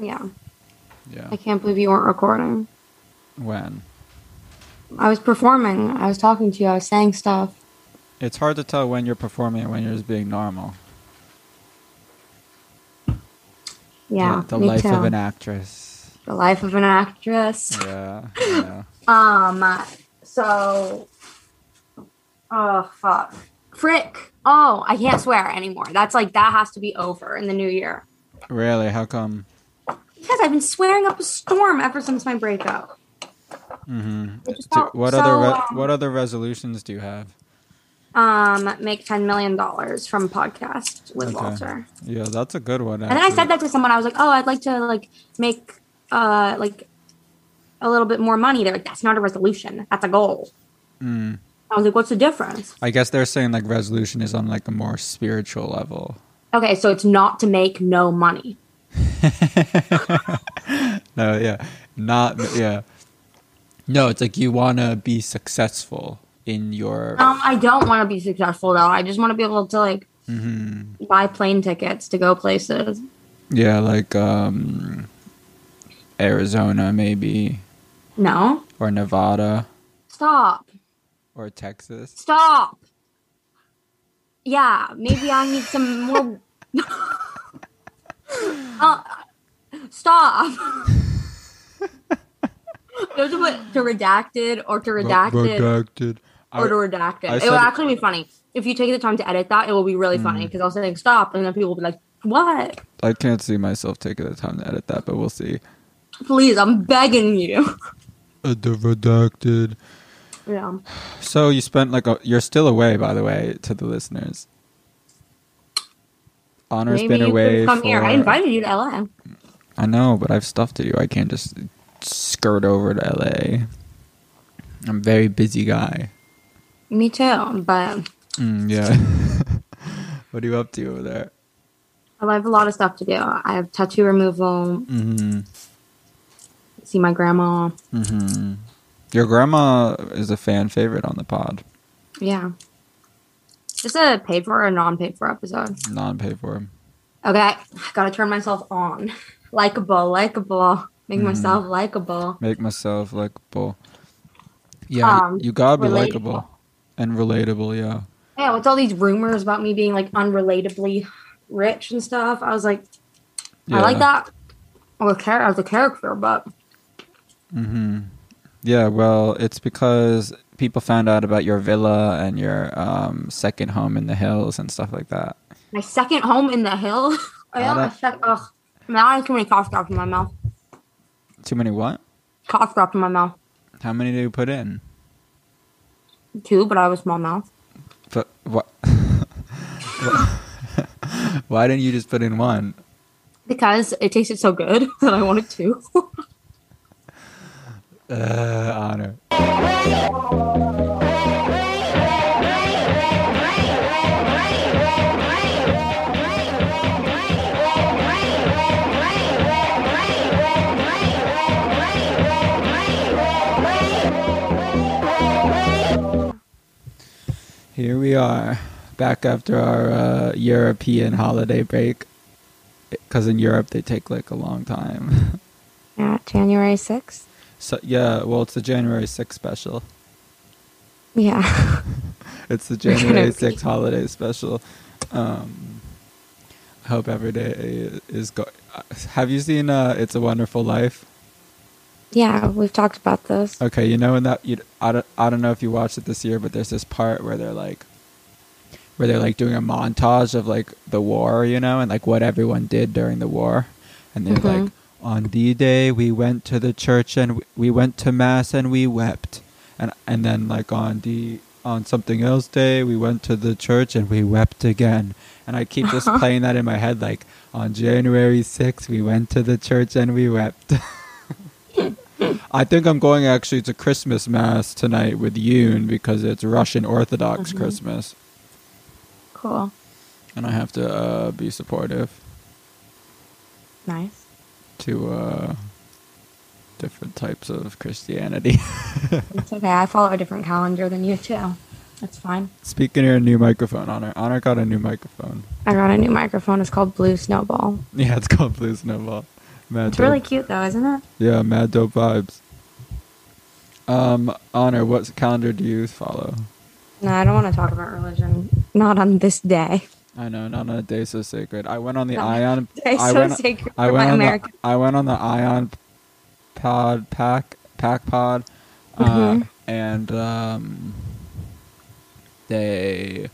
Yeah. Yeah. I can't believe you weren't recording. When? I was performing. I was talking to you. I was saying stuff. It's hard to tell when you're performing and when you're just being normal. Yeah. The, the life too. of an actress. the life of an actress. Yeah. yeah. Um. So. Oh fuck. Frick. Oh, I can't swear anymore. That's like that has to be over in the new year. Really? How come? Because I've been swearing up a storm ever since my breakup. Mm-hmm. Do, what so, other re- um, what other resolutions do you have? um make ten million dollars from podcast with Okay. Walter. Yeah, that's a good one. And then I said that to someone. I was like, "Oh, I'd like to like make uh like a little bit more money." They're like, "That's not a resolution. That's a goal." Mm. I was like, "What's the difference?" I guess they're saying like resolution is on like a more spiritual level. Okay, so it's not to make no money. no, yeah, not yeah. No, it's like you want to be successful in your. Um, I don't want to be successful though. I just want to be able to like Mhm. buy plane tickets to go places. Yeah, like um, Arizona maybe, No, or Nevada, stop, or Texas. stop. Yeah, maybe I need some more. uh, stop. Those are what to redacted or to redacted Redacted. or to redacted. I it said- will actually be funny if you take the time to edit that. It will be really funny because I'll say stop, and then people will be like, "What? I can't see myself taking the time to edit that, but we'll see. Please, I'm begging you." Uh, the redacted. yeah. So you spent like a. You're still away, by the way, to the listeners. Honor's Maybe been you away come for. here. I invited you to LA. I know, but I have stuff to do. I can't just skirt over to LA. I'm a very busy guy. Me too, but Mm, yeah. what are you up to over there? I have a lot of stuff to do. I have tattoo removal, Mm-hmm. see my grandma. Mm-hmm. Your grandma is a fan favorite on the pod. Yeah. This is a paid for or non paid for episode. Non-paid for. Okay, I gotta turn myself on. Likeable, likable. Make Mhm. myself likable. Make myself likable. Yeah, Um, you gotta be likable and relatable. Yeah. Yeah, what's all these rumors about me being like unrelatably rich and stuff? I was like, I like that. As a character, but Mm-hmm. Yeah, well, it's because people found out about your villa and your um, second home in the hills and stuff like that. my second home in the hills. oh my Got sec- ugh. Now I have too many cough drops in my mouth. Too many what? Cough drops in my mouth. How many do you put in? Two, but I have a small mouth. But what? Why didn't you just put in one? Because it tasted so good that I wanted two. Uh. Here we are, back after our uh, European holiday break. Because in Europe they take like a long time. yeah, January 6th. So yeah, well, it's the January 6th special. Yeah. It's the January be- 6th holiday special. Um, I hope every day is go. Have you seen uh, "It's a Wonderful Life"? yeah, we've talked about this. Okay, you know in that you I don't, I don't know if you watched it this year, but there's this part where they're like where they're like doing a montage of like the war, you know, and like what everyone did during the war. And they're Mhm. like on D-Day we went to the church and we- we went to mass and we wept. And and then like on D on something else day we went to the church and we wept again. And I keep just playing that in my head like on January 6th we went to the church and we wept. I think I'm going actually to Christmas mass tonight with Yoon because it's Russian Orthodox Mhm. Christmas, Cool. and I have to uh, be supportive Nice. To uh, different types of Christianity. It's okay. I follow a different calendar than you too. That's fine. Speaking of a new microphone, Honor, Honor got a new microphone. I got a new microphone. It's called Blue Snowball. Yeah, it's called Blue Snowball. Mad It's really cute though, isn't it? Yeah, mad dope vibes. Um, honor. What calendar do you follow? No, I don't want to talk about religion. Not on this day. I know, not on a day so sacred. I went on the No, Ion. Day I so went. sacred I for went my on American. the. I went on the Ion Pod Pack Pack Pod, uh, Mhm. and um, they,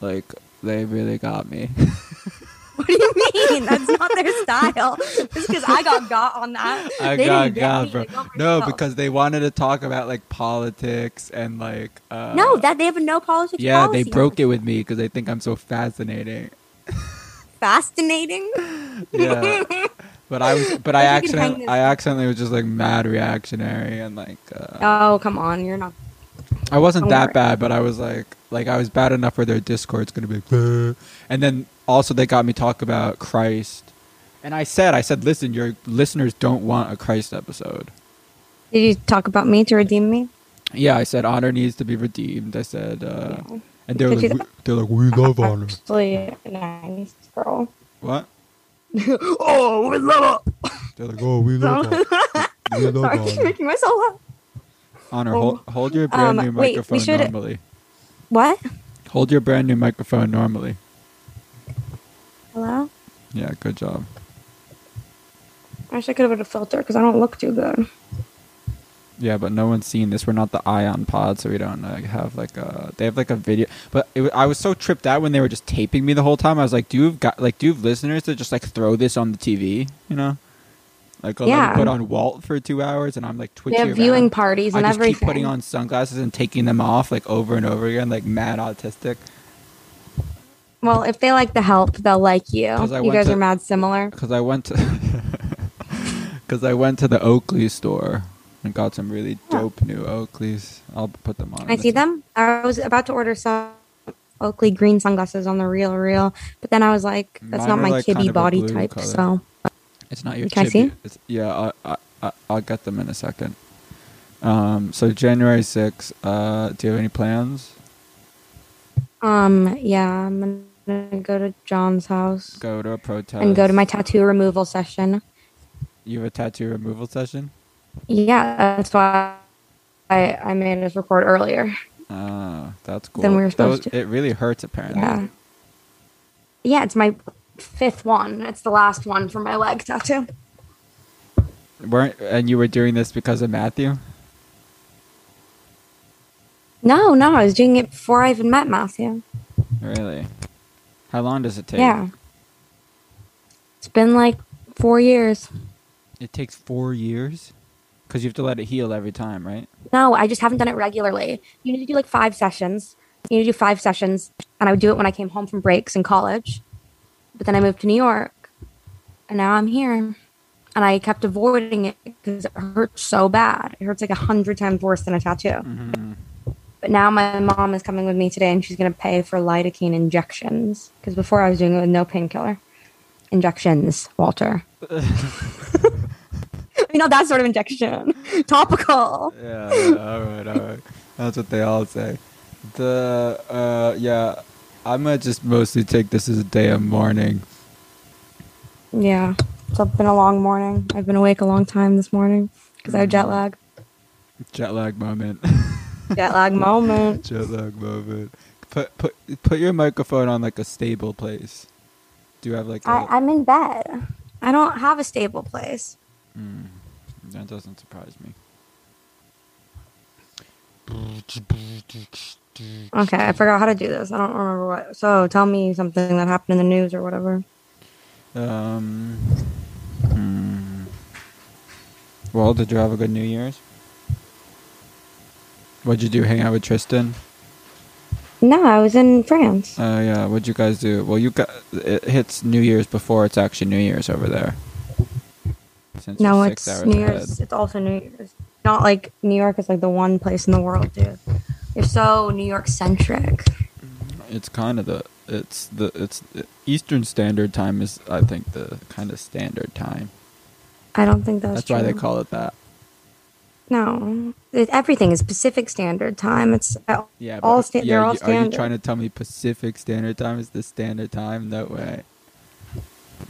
like, they really got me. What do you mean? That's not their style. Just because I got got on that. I they got got, bro. No, myself. because they wanted to talk about like politics and like. Uh, no, that they have no politics. Yeah, they broke it with me because they think I'm so fascinating. Fascinating. Yeah, but I was, but I Wish we could hang accidentally, I accidentally was just like mad reactionary and like. Uh, Oh come on, you're not. I wasn't Don't that worry. bad, but I was like, like I was bad enough where their Discord's gonna be, like, and then also they got me talk about Christ, and I said, I said, listen, your listeners don't want a Christ episode. Did you talk about me to redeem me? Yeah, I said honor needs to be redeemed. I said, uh, Yeah. and they were Could like, they're like, we love honor. Actually, nice girl. What? oh, we love They're like, oh, we love honor. We love Sorry, honor. making myself laugh. Honor, Oh. hold, hold your brand Um, new wait, we microphone should- normally. What? Hold your brand new microphone normally. Hello? Yeah, good job. I wish I could have put a filter because I don't look too good. Yeah, but no one's seen this. We're not the Ion Pod, so we don't like, have like a. They have like a video, but it, I was so tripped out when they were just taping me the whole time. I was like, "Do you have got like do you have listeners that just like throw this on the TV? You know, like I'll Yeah. put on Walt for two hours, and I'm like They twitching. have viewing around. parties I and just everything. keep putting on sunglasses and taking them off like over and over again, like mad autistic. Well, if they like the help, they'll like you. You guys to- are mad similar. Because I went to, because I went to the Oakley store and got some really Yeah. dope new Oakleys. I'll put them on. I see them? I was about to order some Oakley green sunglasses on the RealReal, but then I was like, that's Mine not my like, kiddie body type. color. So It's not your. Can I see? It's, yeah, I, I, I, I'll get them in a second. Um, so January sixth. Uh, do you have any plans? um yeah, I'm gonna go to John's house Go to a protest and go to my tattoo removal session. You have a tattoo removal session. Yeah, that's why I I made us record earlier. Ah, that's cool. Then we were supposed to. It really hurts apparently. Yeah. Yeah, it's my fifth one. It's the last one for my leg tattoo. Weren't and you were doing this because of Matthew? No, no, I was doing it before I even met Matthew. Really? How long does it take? Yeah. It's been like four years. It takes four years. Because you have to let it heal every time, right? No, I just haven't done it regularly. You need to do like five sessions. You need to do five sessions, and I would do it when I came home from breaks in college. But then I moved to New York, and now I'm here. And I kept avoiding it because it hurts so bad. It hurts like a hundred times worse than a tattoo. Mm-hmm. But now my mom is coming with me today, and she's gonna pay for lidocaine injections. Because before I was doing it with no painkiller. Injections, Walter. you know that sort of injection. Topical. Yeah, yeah, all right, all right. That's what they all say. The uh yeah, I'm gonna just mostly take this as a day of mourning. Yeah. So it's been a long morning. I've been awake a long time this morning because I have jet lag. Jet lag moment. Jet lag moment. Jet lag moment. Put put put your microphone on like a stable place. Do you have like a I, I'm in bed. I don't have a stable place. Mm, that doesn't surprise me. Okay, I forgot how to do this. I don't remember what. So tell me something that happened in the news or whatever. Um. hmm. Well, did you have a good New Year's? What'd you do? Hang out with Tristan? No, I was in France. Oh yeah. What'd you guys do? Well, you got it hits New Year's before it's actually New Year's over there. Since no, it's New ahead. Year's. It's also New Year's. Not like New York is like the one place in the world, dude. You're so New York centric. Mm-hmm. It's kind of the it's the it's Eastern Standard Time is I think the kind of standard time. I don't think that's, That's, why they call it that. No, it, everything is Pacific Standard Time. It's uh, Yeah, all sta- yeah, they're all you- Are you trying to tell me Pacific Standard Time is the standard time? No way.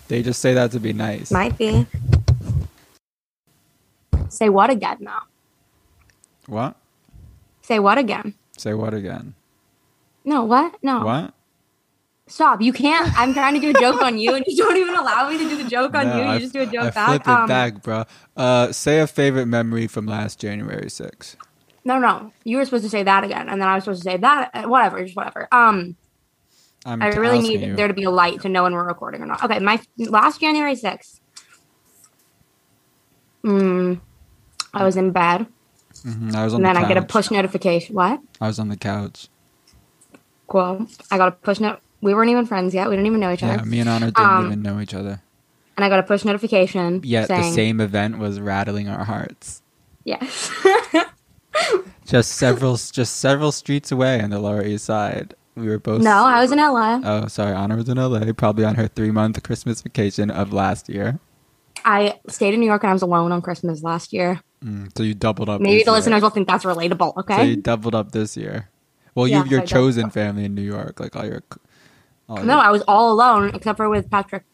They just say that to be nice. might be. Say what again now? What? Say what again? Say what again? No, what? No. What? Stop. You can't. I'm trying to do a joke on you and you don't even allow me to do the joke on No, you. You I just do a joke I back. flip it Um, back, bro. Uh, say a favorite memory from last January 6th. No, no. You were supposed to say that again, and then I was supposed to say that. uh, Whatever, just whatever. Um, I'm I really need you. there to be a light to know when we're recording or not. Okay, my last January 6th. Mm, I was in bed, Mhm, I was on and then the I get a couch. push notification. What? I was on the couch. Cool. I got a push note. We weren't even friends yet. We didn't even know each other. Yeah, me and Anna didn't Um, even know each other. And I got a push notification. Yet saying, the same event was rattling our hearts. Yes. Just several, just several streets away on the Lower East Side. We were both. no, I was in LA. Oh, sorry. Anna was in LA, probably on her three-month Christmas vacation of last year. I stayed in New York and I was alone on Christmas last year. Mm, so you doubled up. Maybe the year. listeners will think that's relatable. So Okay. you doubled up this year. Well, Yeah, you have your I chosen family in New York, like all your. All no, I was all alone except for with Patrick.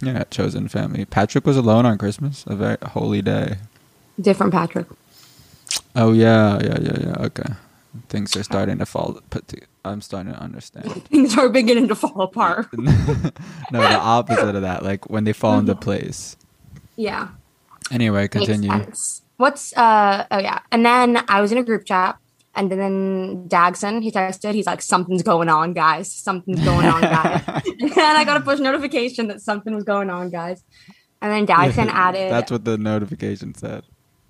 Yeah, chosen family. Patrick was alone on Christmas, a very holy day. Different Patrick. Oh yeah, yeah, yeah, yeah. Okay, things are starting to fall. Put to, I'm starting to understand. Things are beginning to fall apart. no, the opposite of that, like when they fall into place. Yeah. Anyway, continue. What's uh oh yeah. And then I was in a group chat and then Dagson, he texted, he's like, Something's going on, guys. Something's going on, guys. and I got a push notification that something was going on, guys. And then Dagson added That's what the notification said.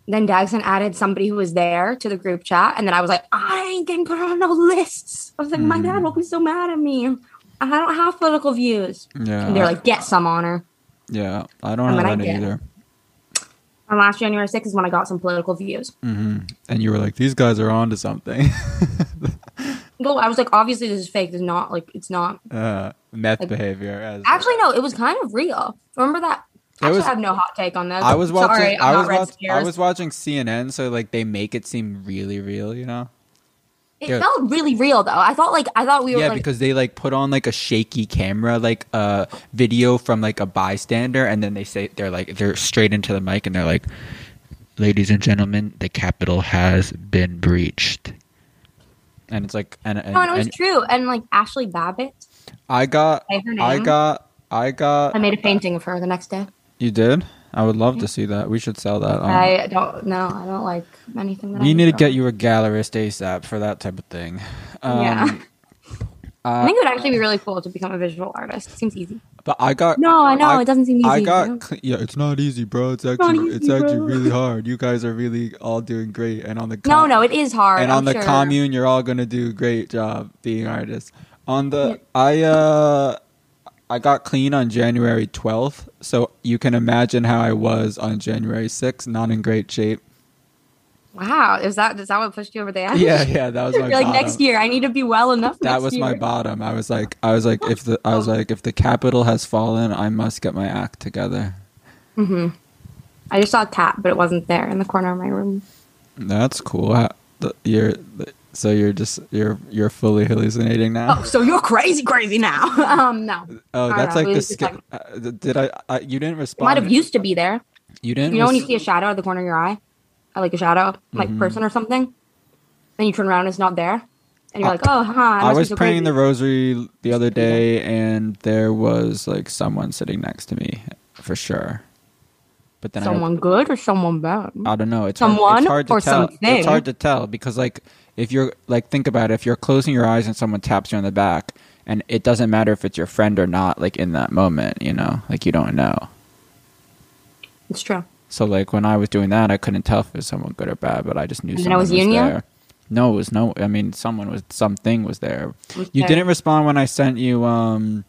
then Dagson added somebody who was there to the group chat, and then I was like, I ain't getting put on no lists. I was like, my Mm. dad will be so mad at me. I don't have political views. Yeah, And they're like, get some honor. yeah. I don't and have any either. And last January 6th is when I got some political views. hmm And you were like, these guys are on to something. Well, I was like, obviously this is fake. It's not like it's not. uh, meth Like- behavior. As Actually, no, it was kind of real. Remember that? Actually, was- I have no hot take on this. I was watching. Sorry, I was watch, I was watching CNN, so like they make it seem really real, you know? It yeah. felt really real though. I thought like I thought we were yeah, like because they like put on like a shaky camera, like a uh, video from like a bystander, and then they say they're like they're straight into the mic, and they're like, "Ladies and gentlemen, the Capitol has been breached." And it's like, and, and, no, and it was and true. And like Ashli Babbitt, I got, I got, I got. I made a painting of her the next day. You did? I would love to see that. We should sell that. On. I don't know. I don't like anything that we I need to get you a gallerist ASAP for that type of thing. Um, Yeah. I uh, think it would actually be really cool to become a visual artist. It seems easy. but I got. No, I know I- it doesn't seem easy. I you got know? yeah. It's not easy, bro. It's actually easy, it's actually bro. really hard. You guys are really all doing great, and on the No, com- no, it is hard. and I'm on the sure. commune, you're all gonna do a great job being artists. On the I uh I got clean on January 12th, so you can imagine how I was on January 6th, not in great shape. Wow, is that is that what pushed you over the edge? Yeah, yeah, that was my You're like next year. I need to be well enough. that was my bottom. I was like, I was like, if the I was like, if the capital has fallen, I must get my act together. Hmm. I just saw a cat, but it wasn't there in the corner of my room. That's cool. The- You're so you're just you're you're fully hallucinating now. Oh, so you're crazy, crazy now? um, no, Oh, that's like the was just sk- uh, Did I, I? You didn't respond. might have used to be there. You didn't. You know when you see a shadow at the corner of your eye, Uh, like a shadow, like Mm-hmm. person or something, then you turn around and it's not there, and you're like, oh, huh. I, I was so praying the rosary the other day, and there was like someone sitting next to me for sure. But then Someone good or someone bad? I, I don't know. It's hard, Someone it's hard to or tell. something? It's hard to tell because like if you're like think about it, if you're closing your eyes and someone taps you on the back, and it doesn't matter if it's your friend or not, like in that moment, you know, like you don't know. It's true. So like when I was doing that, I couldn't tell if it was someone good or bad, but I just knew And someone was was, there. No, it was no. I mean, someone was something was there. You didn't respond when I sent you um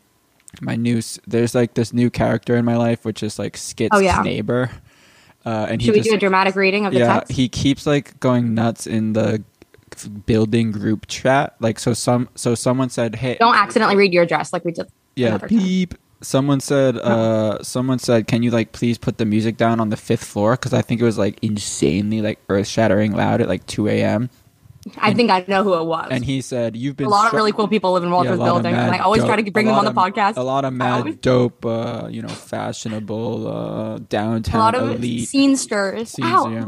my new. There's like this new character in my life, which is like Skit's Oh, yeah. neighbor, uh, and Should he we just do a dramatic reading of the yeah text? he keeps like going nuts in the building group chat. Like so some so someone said hey Don't accidentally read your address like we did. yeah another time. someone said uh someone said can you like please put the music down on the fifth floor because i think it was like insanely like earth-shattering loud at like 2 a.m I think I know who it was. and he said you've been a lot of really cool people live in Walter's of building, and I always try to bring them on the of- podcast. A lot of mad always- dope, uh, you know, fashionable, uh, a downtown lot of elite. scenesters. Scenes, Ow, yeah.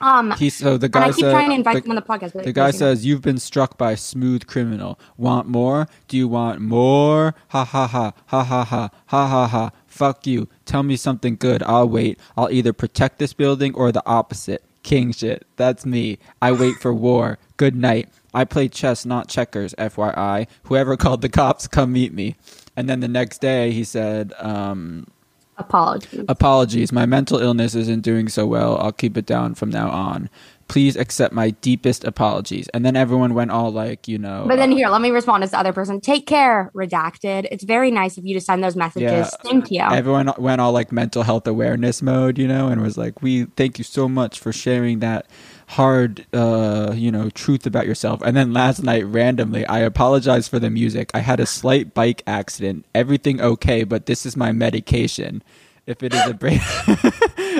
Um, He so the guy I keep said trying to invite the, them on the podcast. The guy says you've been struck by a smooth criminal. Want more? Do you want more? Ha ha ha ha ha ha ha ha ha. Fuck you. Tell me something good. I'll wait. I'll either protect this building or the opposite. King shit. That's me. I wait for war. Good night. I play chess, not checkers. FYI. Whoever called the cops, come meet me. And then the next day, he said, um, apologies. Apologies, my mental illness isn't doing so well. I'll keep it down from now on. Please accept my deepest apologies. And then everyone went all like, you know. But then uh, here, let me respond to the other person. Take care, redacted. It's very nice of you to send those messages. Yeah. Thank you. everyone went all like mental health awareness mode, you know, and was like, "We thank you so much for sharing that hard, uh, you know, truth about yourself." And then last night, randomly, I apologize for the music. I had a slight bike accident. Everything okay, but this is my medication. If it is abra-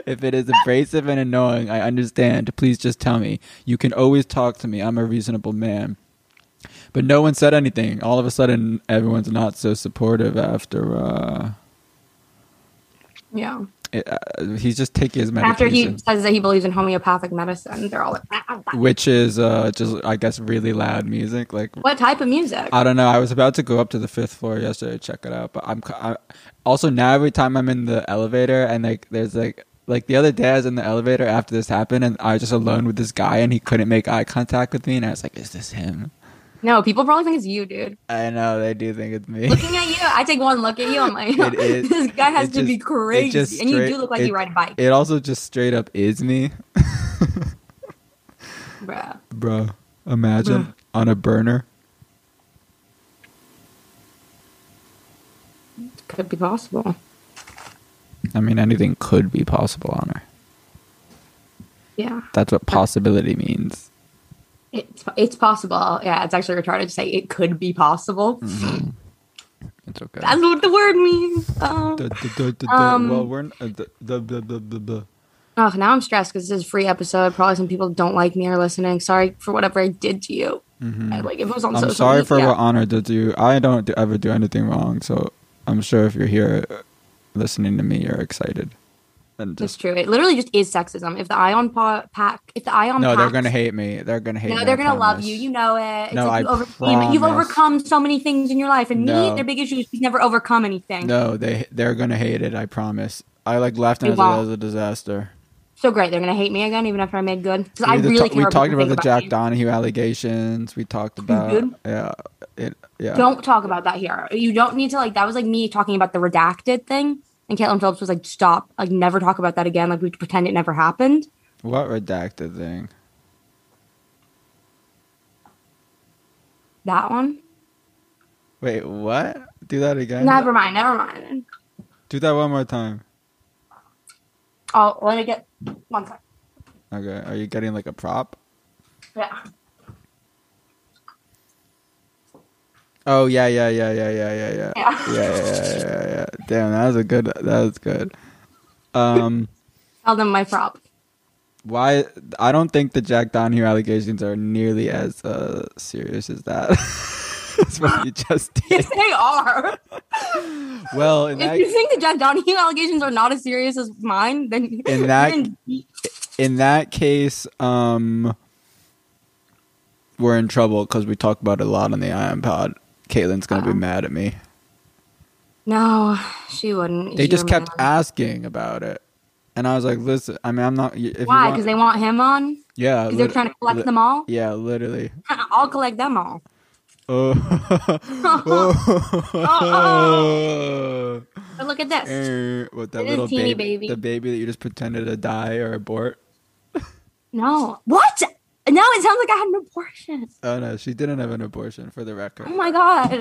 if it is abrasive and annoying, I understand. Please just tell me. You can always talk to me. I'm a reasonable man. But no one said anything. All of a sudden, everyone's not so supportive after. uh yeah. It, uh, he's just taking his After he says that he believes in homeopathic medicine, they're all like, "Ah, ah, ah." which is uh, just I guess really loud music. Like "What type of music?" I don't know. I was about to go up to the fifth floor yesterday to check it out, but I'm I, also now every time I'm in the elevator and like there's like like the other day I was in the elevator after this happened and I was just alone with this guy and he couldn't make eye contact with me and I was like, is this him? No, people probably think it's you, dude. I know they do think it's me. Looking at you, I take one look at you. I'm like, It is- this guy has to be just- it crazy, just and you do look like it- you ride a bike, It also just straight up is me, bruh. bro. Imagine on a burner. Could be possible. I mean, anything could be possible on her. Yeah, That's what possibility means. It's it's possible. Yeah, it's actually retarded to say it could be possible. Mm-hmm. It's okay. That's what the word means. Oh. Duh, duh, duh, duh, duh. Um, well, we're uh. Oh, now I'm stressed because this is a free episode. Probably some people don't like me or listening. Sorry for whatever I did to you. I, like if it was on Mm-hmm. I'm social sorry for media. what honor did to you. I don't do, ever do anything wrong, so I'm sure if you're here uh, listening to me, you're excited. And That's just true. It literally just is sexism. If the ion pa- pack, if the ion no, they're gonna hate me. They're gonna hate me. No, I they're gonna love you. You know it. It's No, like you I you've promise. overcome so many things in your life, and No. me, their big issue is never overcome anything. No, they they're gonna hate it. I promise. I like left and won't. as a disaster. So great, they're gonna hate me again, even after I made good. Because I really care we talked about the think Jack me. Donahue allegations. We talked about yeah, it yeah. Don't talk about that here. You don't need to like. That was like me talking about the redacted thing, and Caitlin Phillips was like, "Stop! Like, never talk about that again. Like, we pretend it never happened." What redacted thing? That one. Wait, what? Do that again. Never mind. Never mind. Do that one more time. Oh, let me get one sec. Okay. Are you getting like a prop? Yeah. Oh yeah, yeah, yeah, yeah, yeah, yeah, yeah, Yeah. yeah, yeah, yeah, yeah. Damn, that was a good. That was good. Um, Tell them my prop. why? I don't think the Jack Donahue allegations are nearly as uh, serious as that. That's what you just did. Yes, they are. Well, in if that you think the Jack Donahue allegations are not as serious as mine, then In that- in in that case, um, we're in trouble because we talk about it a lot on the Iron Pod. Caitlin's gonna Uh-oh. be mad at me. no, she wouldn't. They She just kept asking about it, and I was like, "Listen, I mean, I'm not." Why? Because they want him on. yeah, Because they're trying to collect li- them all. Yeah, literally. I'll collect them all. Oh. oh. But look at this. Eh, What that It little baby, baby. the baby that you just pretended to die or abort? No. What? No, it sounds like I had an abortion. Oh no, she didn't have an abortion for the record. Oh my god.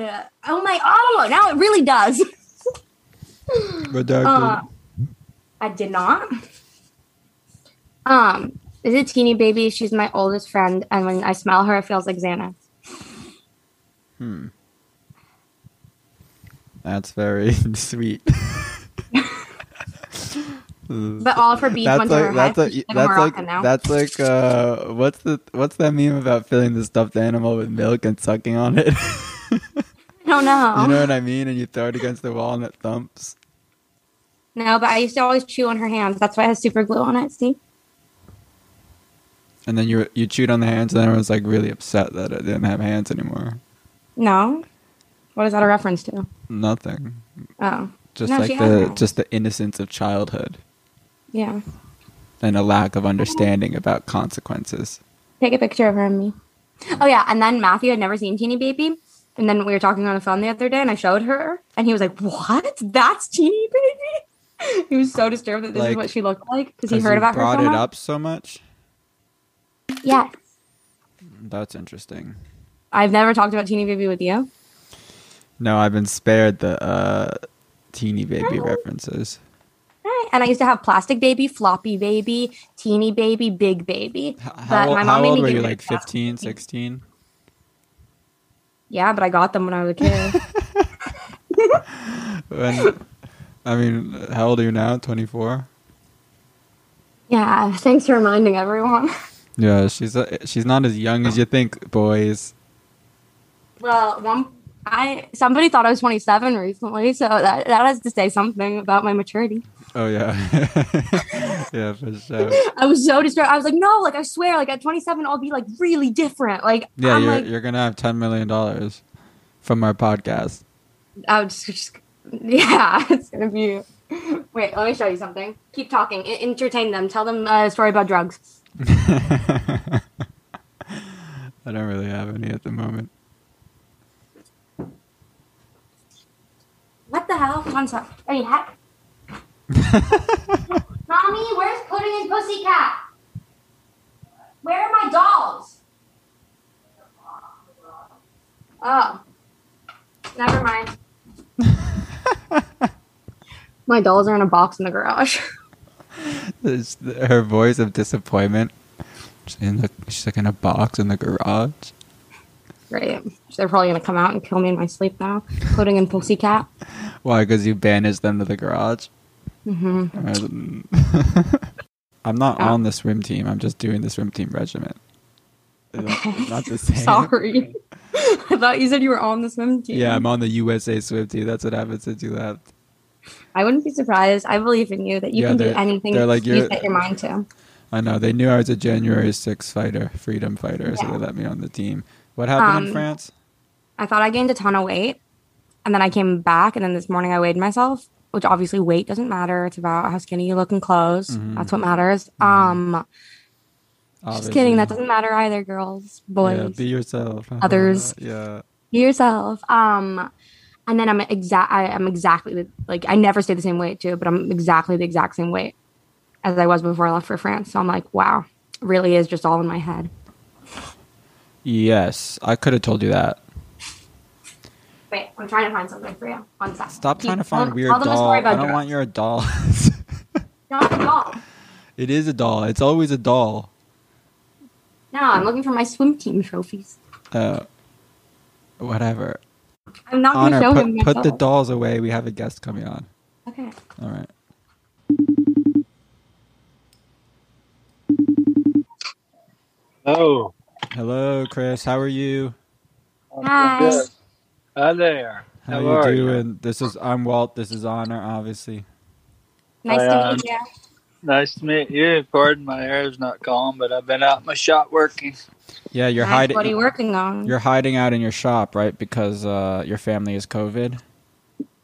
Oh my. Oh, now it really does. Redacted. Uh, I did not. Um, is a teeny baby. She's my oldest friend, and when I smell her, it feels like Xanax. Hmm. That's very sweet. But all of her beads went to her like head. that's like like a that's like now. that's like uh what's the what's that meme about filling the stuffed animal with milk and sucking on it? no, no, you know what I mean? And you throw it against the wall and it thumps. no. But I used to always chew on her hands. That's why it has super glue on it. See? And then you you chewed on the hands, and then everyone's like really upset that it didn't have hands anymore. No. What is that a reference to? Nothing. Oh, Just No, like the just the innocence of childhood yeah. and a lack of understanding about consequences. Take a picture of her and me. Oh yeah, and then Matthew had never seen Teeny Baby, and then we were talking on the phone the other day, and I showed her, and he was like, "What? That's Teeny Baby?" He was so disturbed that this is what she looked like because he heard about her brought so it up so much. Yes, That's interesting. I've never talked about Teeny Baby with you. No, I've been spared the uh, teeny baby Oh. references. Right. And I used to have plastic baby, floppy baby, teeny baby, big baby. H- But How, my mom how made old me were you? Like plastic 15, 16? Yeah, but I got them when I was a kid. When, I mean, how old are you now? 24? yeah, thanks for reminding everyone. Yeah, she's uh, she's not as young as you think, boys. Well, one I somebody thought I was 27 recently, so that that has to say something about my maturity. Oh yeah, yeah for sure. I was so distraught. I was like, no, like I swear, like at 27, I'll be like really different. Like Yeah, I'm you're like, you're gonna have ten million dollars from our podcast. I was just, yeah, it's gonna be. Wait, let me show you something. Keep talking. I- entertain them. Tell them a story about drugs. I don't really have any at the moment. What the hell? Heck. Mommy, where's Pudding and Pussycat? Where are my dolls? Oh. Never mind. my dolls are in a box in the garage. It's her voice of disappointment. She's in the she's like in a box in the garage. Great. They're probably gonna come out and kill me in my sleep now. Pudding and Pussycat. Why? Because you banished them to the garage. hmm I'm not Oh. on the swim team. I'm just doing the swim team regiment. Not- the same. Sorry. I thought you said you were on the swim team. Yeah, I'm on the USA swim team. That's what happened since you left. I wouldn't be surprised. I believe in you that you Yeah, can do anything they're like, you set your mind to. I know they knew I was a January 6th fighter, freedom fighter, so they let me on the team. What happened in Um, France? I thought I gained a ton of weight, and then I came back, and then this morning I weighed myself, which obviously weight doesn't matter. It's about how skinny you look in clothes. Mhm. That's what matters. Um, just kidding. That doesn't matter either, girls, Yeah, boys. be yourself. Others. yeah. Be yourself. Um, and then I'm exact. I'm exactly the, like I never stay the same weight too, but I'm exactly the exact same weight as I was before I left for France. So I'm like, wow, really is just all in my head. Yes, I could have told you that. Wait, I'm trying to find something for you. One sec. Stop Keep- trying to find tell- weird tell them a doll. story I don't drugs. want your doll. Not a doll. it is a doll. It's always a doll. No, I'm looking for my swim team trophies. Uh, whatever. I'm not going to show put, him. put the dolls away. We have a guest coming on. Okay. All right. Oh, Hello, Chris. How are you? Hi. Good. Hi there. How, How, you are doing? This is I'm Walt. This is Honor, obviously. Nice Hi, to um, meet you. Nice to meet you. Pardon my hair is not calm, but I've been out in my shop working. Yeah, you're Nice. hiding. What are you working on? You're hiding out in your shop, right? Because uh, your family is COVID.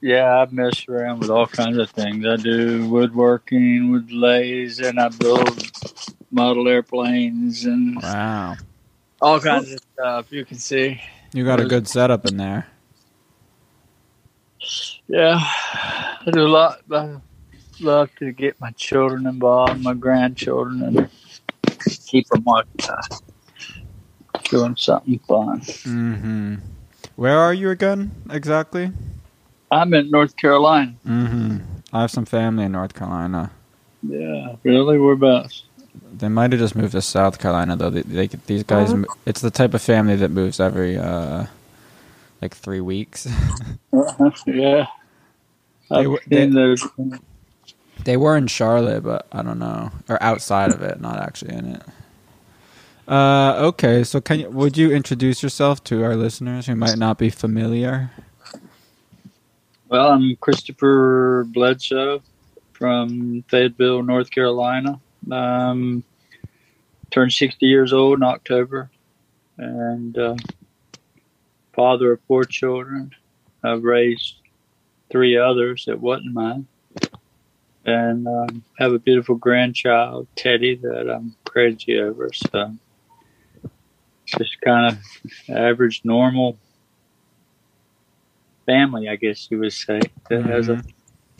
Yeah, I've messed around with all kinds of things. I do woodworking with lathes, and I build model airplanes and Wow. all kinds of stuff. You can see. You got a good setup in there. Yeah, I do a lot. I love to get my children involved, my grandchildren, and keep them uh, doing something fun. Mm-hmm. Where are you again, exactly? I'm in North Carolina. Mm-hmm. I have some family in North Carolina. Yeah, really? Whereabouts? They might have just moved to South Carolina, though. They, they these guys, Oh. mo- it's the type of family that moves every uh, like three weeks. yeah. They I've those. They were in Charlotte, but I don't know, or outside of it, not actually in it. Uh, okay, so can you would you introduce yourself to our listeners who might not be familiar? Well, I'm Christopher Bledsoe from Fayetteville, North Carolina. Um, turned 60 years old in October, and uh, father of four children. I've raised three others that wasn't mine, and um, have a beautiful grandchild, Teddy, that I'm crazy over. So just kind of average, normal family, I guess you would say. That has a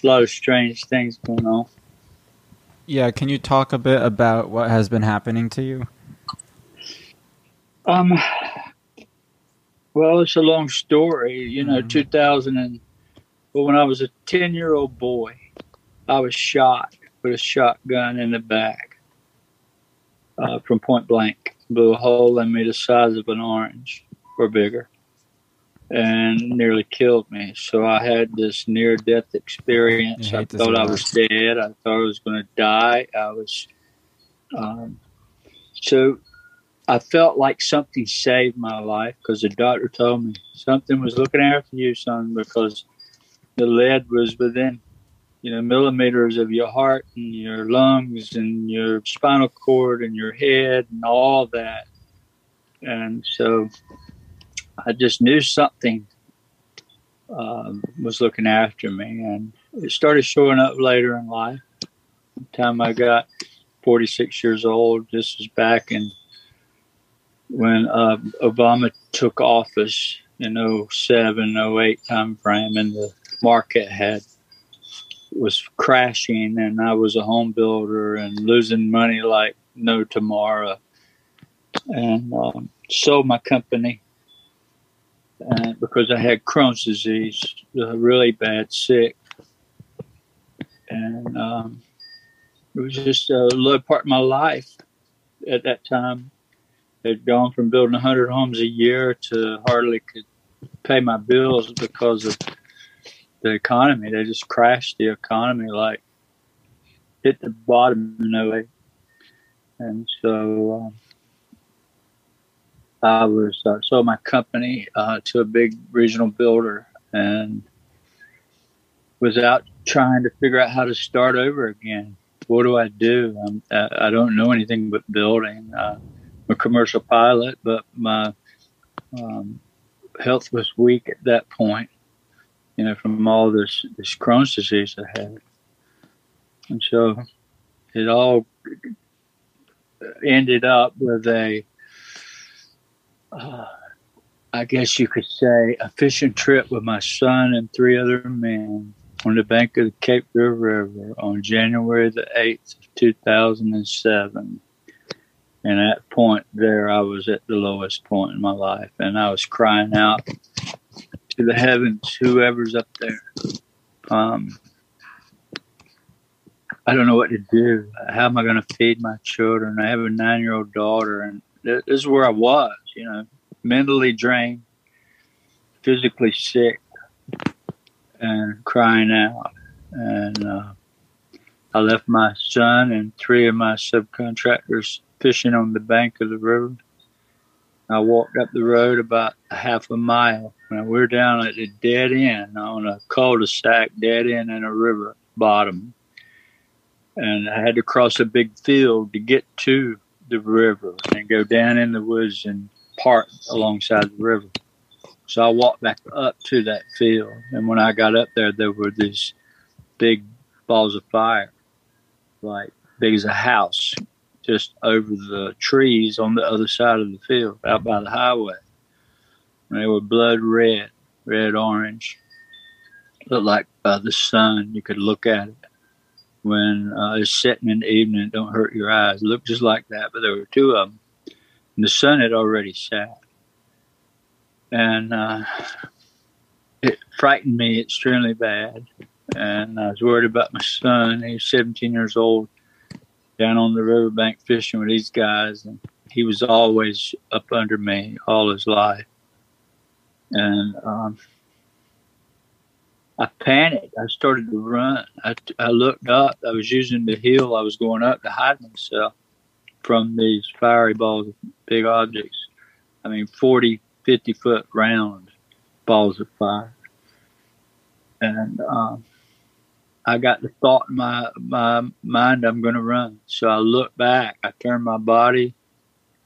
lot of strange things going on. Yeah, can you talk a bit about what has been happening to you? Um, well, it's a long story. You know, Mhm. 2000 and well, when I was a 10 year old boy, I was shot with a shotgun in the back uh, from point blank. Blew a hole in me the size of an orange or bigger and nearly killed me. So I had this near death experience. I I hate to thought I was dead. I thought I was going to die. I was, um, so I felt like something saved my life because the doctor told me something was looking after you, son, because the lead was within, you know, millimeters of your heart and your lungs and your spinal cord and your head and all that. And so I just knew something um, was looking after me, and it started showing up later in life. The time I got 46 years old, this was back in when uh, Obama took office in 07, 08 time frame, and the market had was crashing, and I was a home builder and losing money like no tomorrow, and um, sold my company. Uh, because I had Crohn's disease, really bad, sick, and um, it was just a low part of my life at that time. Had gone from building 100 homes a year to hardly could pay my bills because of the economy. They just crashed the economy, like hit the bottom in way. And so um, I was uh, sold my company uh, to a big regional builder and was out trying to figure out how to start over again. What do I do? I I don't know anything but building. Uh, a commercial pilot, but my um, health was weak at that point. You know, from all this this Crohn's disease I had, and so it all ended up with a uh, I guess you could say, a fishing trip with my son and three other men on the bank of the Cape Fear River on January the 8th of 2007. And at that point there, I was at the lowest point in my life, and I was crying out to the heavens, whoever's up there. Um, I don't know what to do. How am I going to feed my children? I have a nine year old daughter, and this is where I was, you know, mentally drained, physically sick, and crying out. And uh, I left my son and three of my subcontractors fishing on the bank of the river. I walked up the road about a half a mile. And we're down at the dead end on a cul-de-sac, dead end in a river bottom. And I had to cross a big field to get to the river and go down in the woods and park alongside the river. So I walked back up to that field. And when I got up there, there were these big balls of fire, like big as a house, just over the trees on the other side of the field, out by the highway. And they were blood red, red orange. Looked like by the sun, you could look at it. When uh, it's setting in the evening, it don't hurt your eyes. It looked just like that, but there were two of them. And the sun had already set. And uh, it frightened me extremely bad. And I was worried about my son. He's 17 years old down on the riverbank fishing with these guys, and he was always up under me all his life. And um, I panicked. I started to run. I, I looked up. I was using the hill I was going up to hide myself from these fiery balls of big objects. I mean, 40, 50 foot round balls of fire. And um, I got the thought in my, my mind, I'm going to run. So I looked back. I turned my body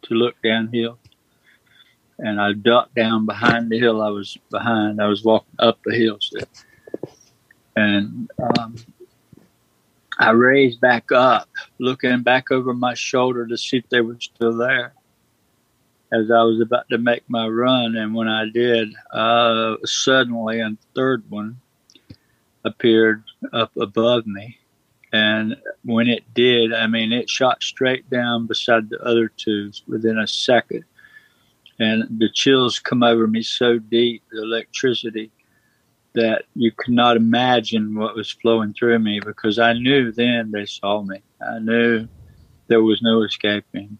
to look downhill. And I ducked down behind the hill I was behind. I was walking up the hill. So, and um, I raised back up, looking back over my shoulder to see if they were still there as I was about to make my run. And when I did, uh, suddenly a third one appeared up above me. And when it did, I mean, it shot straight down beside the other two within a second. And the chills come over me so deep, the electricity, that you could not imagine what was flowing through me because I knew then they saw me. I knew there was no escaping,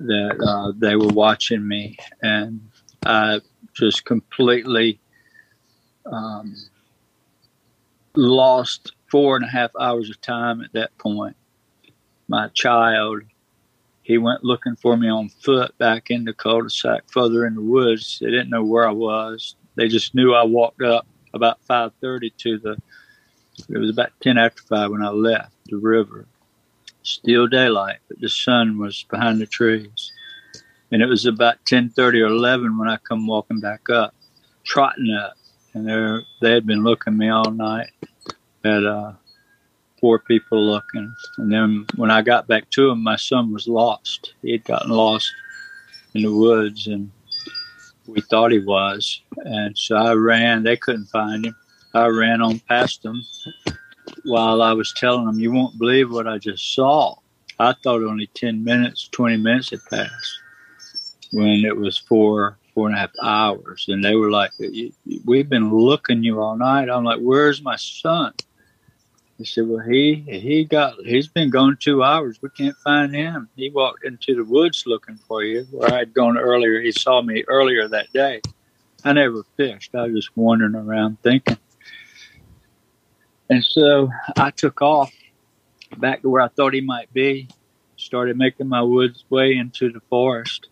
that uh, they were watching me. And I just completely um, lost four and a half hours of time at that point. My child, he went looking for me on foot back in the cul-de-sac further in the woods. They didn't know where I was. They just knew I walked up about 5.30 to the, it was about 10 after 5 when I left the river. Still daylight, but the sun was behind the trees. And it was about 10.30 or 11 when I come walking back up, trotting up and they they had been looking me all night at uh, four people looking. And then when I got back to him, my son was lost. He had gotten lost in the woods, and we thought he was. And so I ran. They couldn't find him. I ran on past them while I was telling them, "You won't believe what I just saw." I thought only ten minutes, twenty minutes had passed when it was four four and a half hours. And they were like, We've been looking you all night. I'm like, Where's my son? He said, Well, he he got he's been gone two hours. We can't find him. He walked into the woods looking for you where I'd gone earlier. He saw me earlier that day. I never fished. I was just wandering around thinking. And so I took off back to where I thought he might be. Started making my woods way into the forest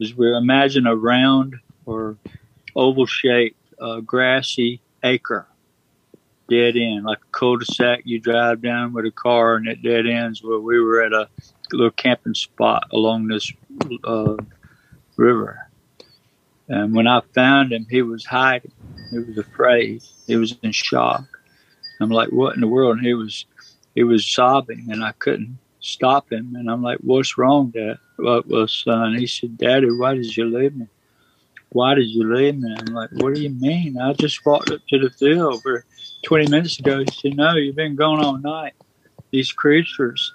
is we imagine a round or oval shaped uh, grassy acre dead end, like a cul-de-sac you drive down with a car and it dead ends. Where we were at a little camping spot along this uh, river. And when I found him, he was hiding. He was afraid. He was in shock. I'm like, what in the world? And he was, he was sobbing, and I couldn't stop him. And I'm like, what's wrong, Dad? What was son? He said, Daddy, why did you leave me? Why did you leave me? I'm like, what do you mean? I just walked up to the field over 20 minutes ago. He said, no, you've been gone all night. These creatures,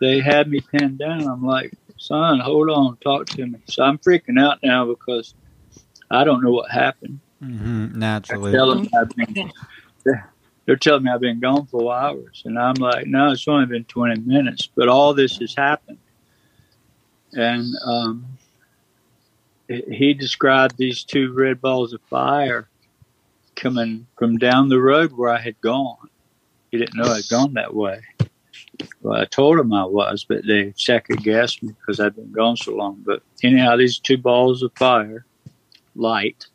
they had me pinned down. I'm like, son, hold on, talk to me. So I'm freaking out now because I don't know what happened. Mm-hmm, naturally. I've been, they're telling me I've been gone for hours. And I'm like, no, it's only been 20 minutes. But all this has happened. And um, he described these two red balls of fire coming from down the road where I had gone. He didn't know I'd gone that way. Well, I told him I was, but they second guessed me because I'd been gone so long. But anyhow, these two balls of fire, light,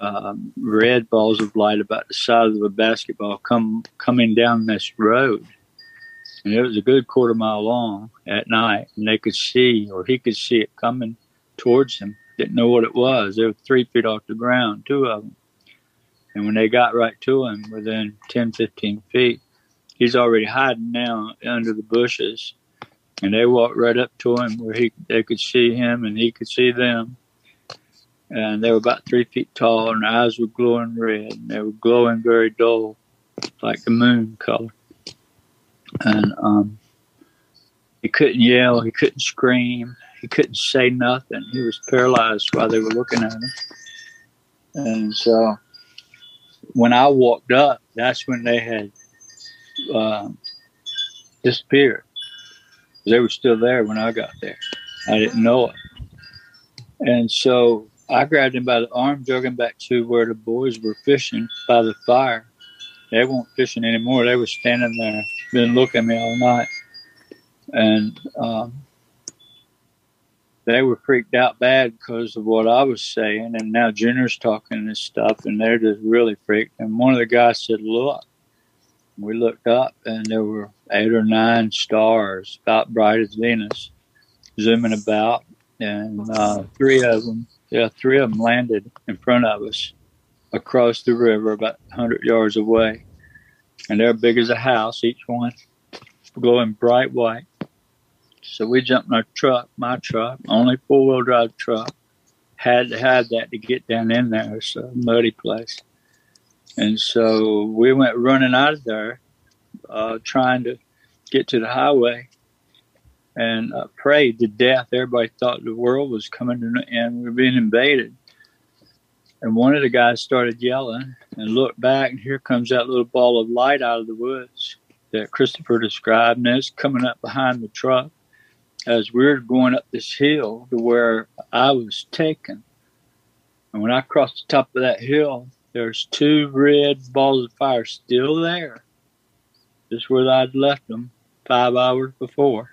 um, red balls of light about the size of a basketball come coming down this road. And it was a good quarter mile long at night, and they could see, or he could see it coming towards him. Didn't know what it was. They were three feet off the ground, two of them. And when they got right to him, within 10, 15 feet, he's already hiding now under the bushes. And they walked right up to him where he they could see him and he could see them and they were about three feet tall, and their eyes were glowing red, and they were glowing very dull, like the moon color. And um, he couldn't yell, he couldn't scream, he couldn't say nothing. He was paralyzed while they were looking at him. And so when I walked up, that's when they had uh, disappeared. They were still there when I got there. I didn't know it. And so I grabbed him by the arm, drug him back to where the boys were fishing by the fire. They weren't fishing anymore. They were standing there, been looking at me all night, and um, they were freaked out bad because of what I was saying. And now Junior's talking and stuff, and they're just really freaked. And one of the guys said, "Look." We looked up, and there were eight or nine stars, about bright as Venus, zooming about, and uh, three of them, yeah, three of them landed in front of us across the river, about 100 yards away, and they're big as a house, each one, glowing bright white. So we jumped in our truck, my truck, only four wheel drive truck. Had to have that to get down in there. It's a muddy place. And so we went running out of there, uh, trying to get to the highway and uh, prayed to death. Everybody thought the world was coming to an end. We were being invaded. And one of the guys started yelling and looked back, and here comes that little ball of light out of the woods that Christopher described. And it's coming up behind the truck as we were going up this hill to where I was taken. And when I crossed the top of that hill, there's two red balls of fire still there, just where I'd left them five hours before,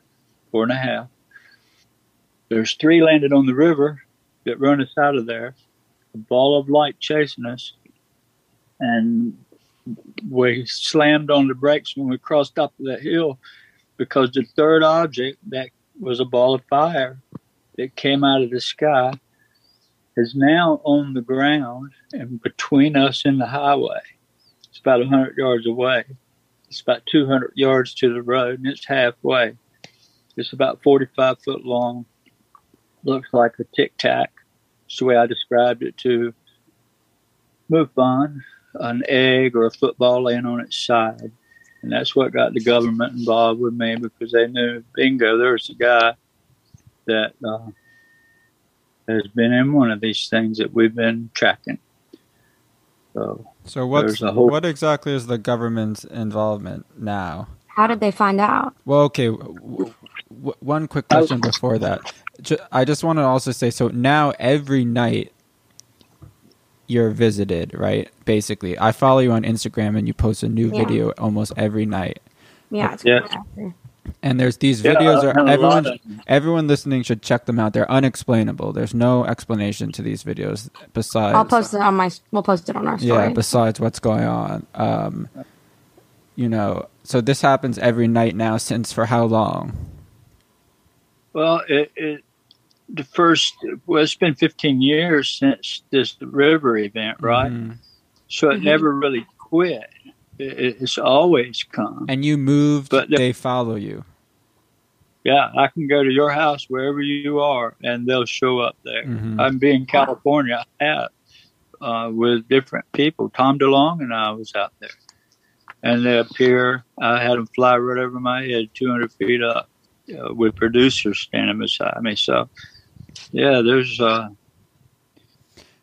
four and a half. There's three landed on the river that run us out of there, a ball of light chasing us, and we slammed on the brakes when we crossed up that hill because the third object that was a ball of fire that came out of the sky is now on the ground and between us and the highway. It's about 100 yards away. It's about 200 yards to the road, and it's halfway. It's about 45 foot long. Looks like a tic tac. That's the way I described it to MUFON, an egg or a football laying on its side. And that's what got the government involved with me because they knew, bingo, there's a guy that uh, has been in one of these things that we've been tracking. So, So what's whole- what exactly is the government's involvement now? How did they find out? Well, okay. W- w- one quick question before that. I just want to also say so now every night you're visited, right? Basically, I follow you on Instagram and you post a new Yeah. video almost every night. Yeah, it's Yeah. And there's these Yeah, videos are everyone everyone listening should check them out. They're unexplainable. There's no explanation to these videos besides I'll post it on my. We'll post it on our story. yeah besides what's going on um you know so this happens every night now since for how long Well, it, it the first well, it's been 15 years since this river event, right? Mhm. So it Mhm. never really quit. It, it- it's always come. and you moved But the- they follow you Yeah, I can go to your house wherever you are, and they'll show up there. Mhm. I'm being California. I have uh, with different people. Tom DeLonge and I was out there, and they appear. I had them fly right over my head, 200 feet up, uh, with producers standing beside me. So, yeah, there's uh,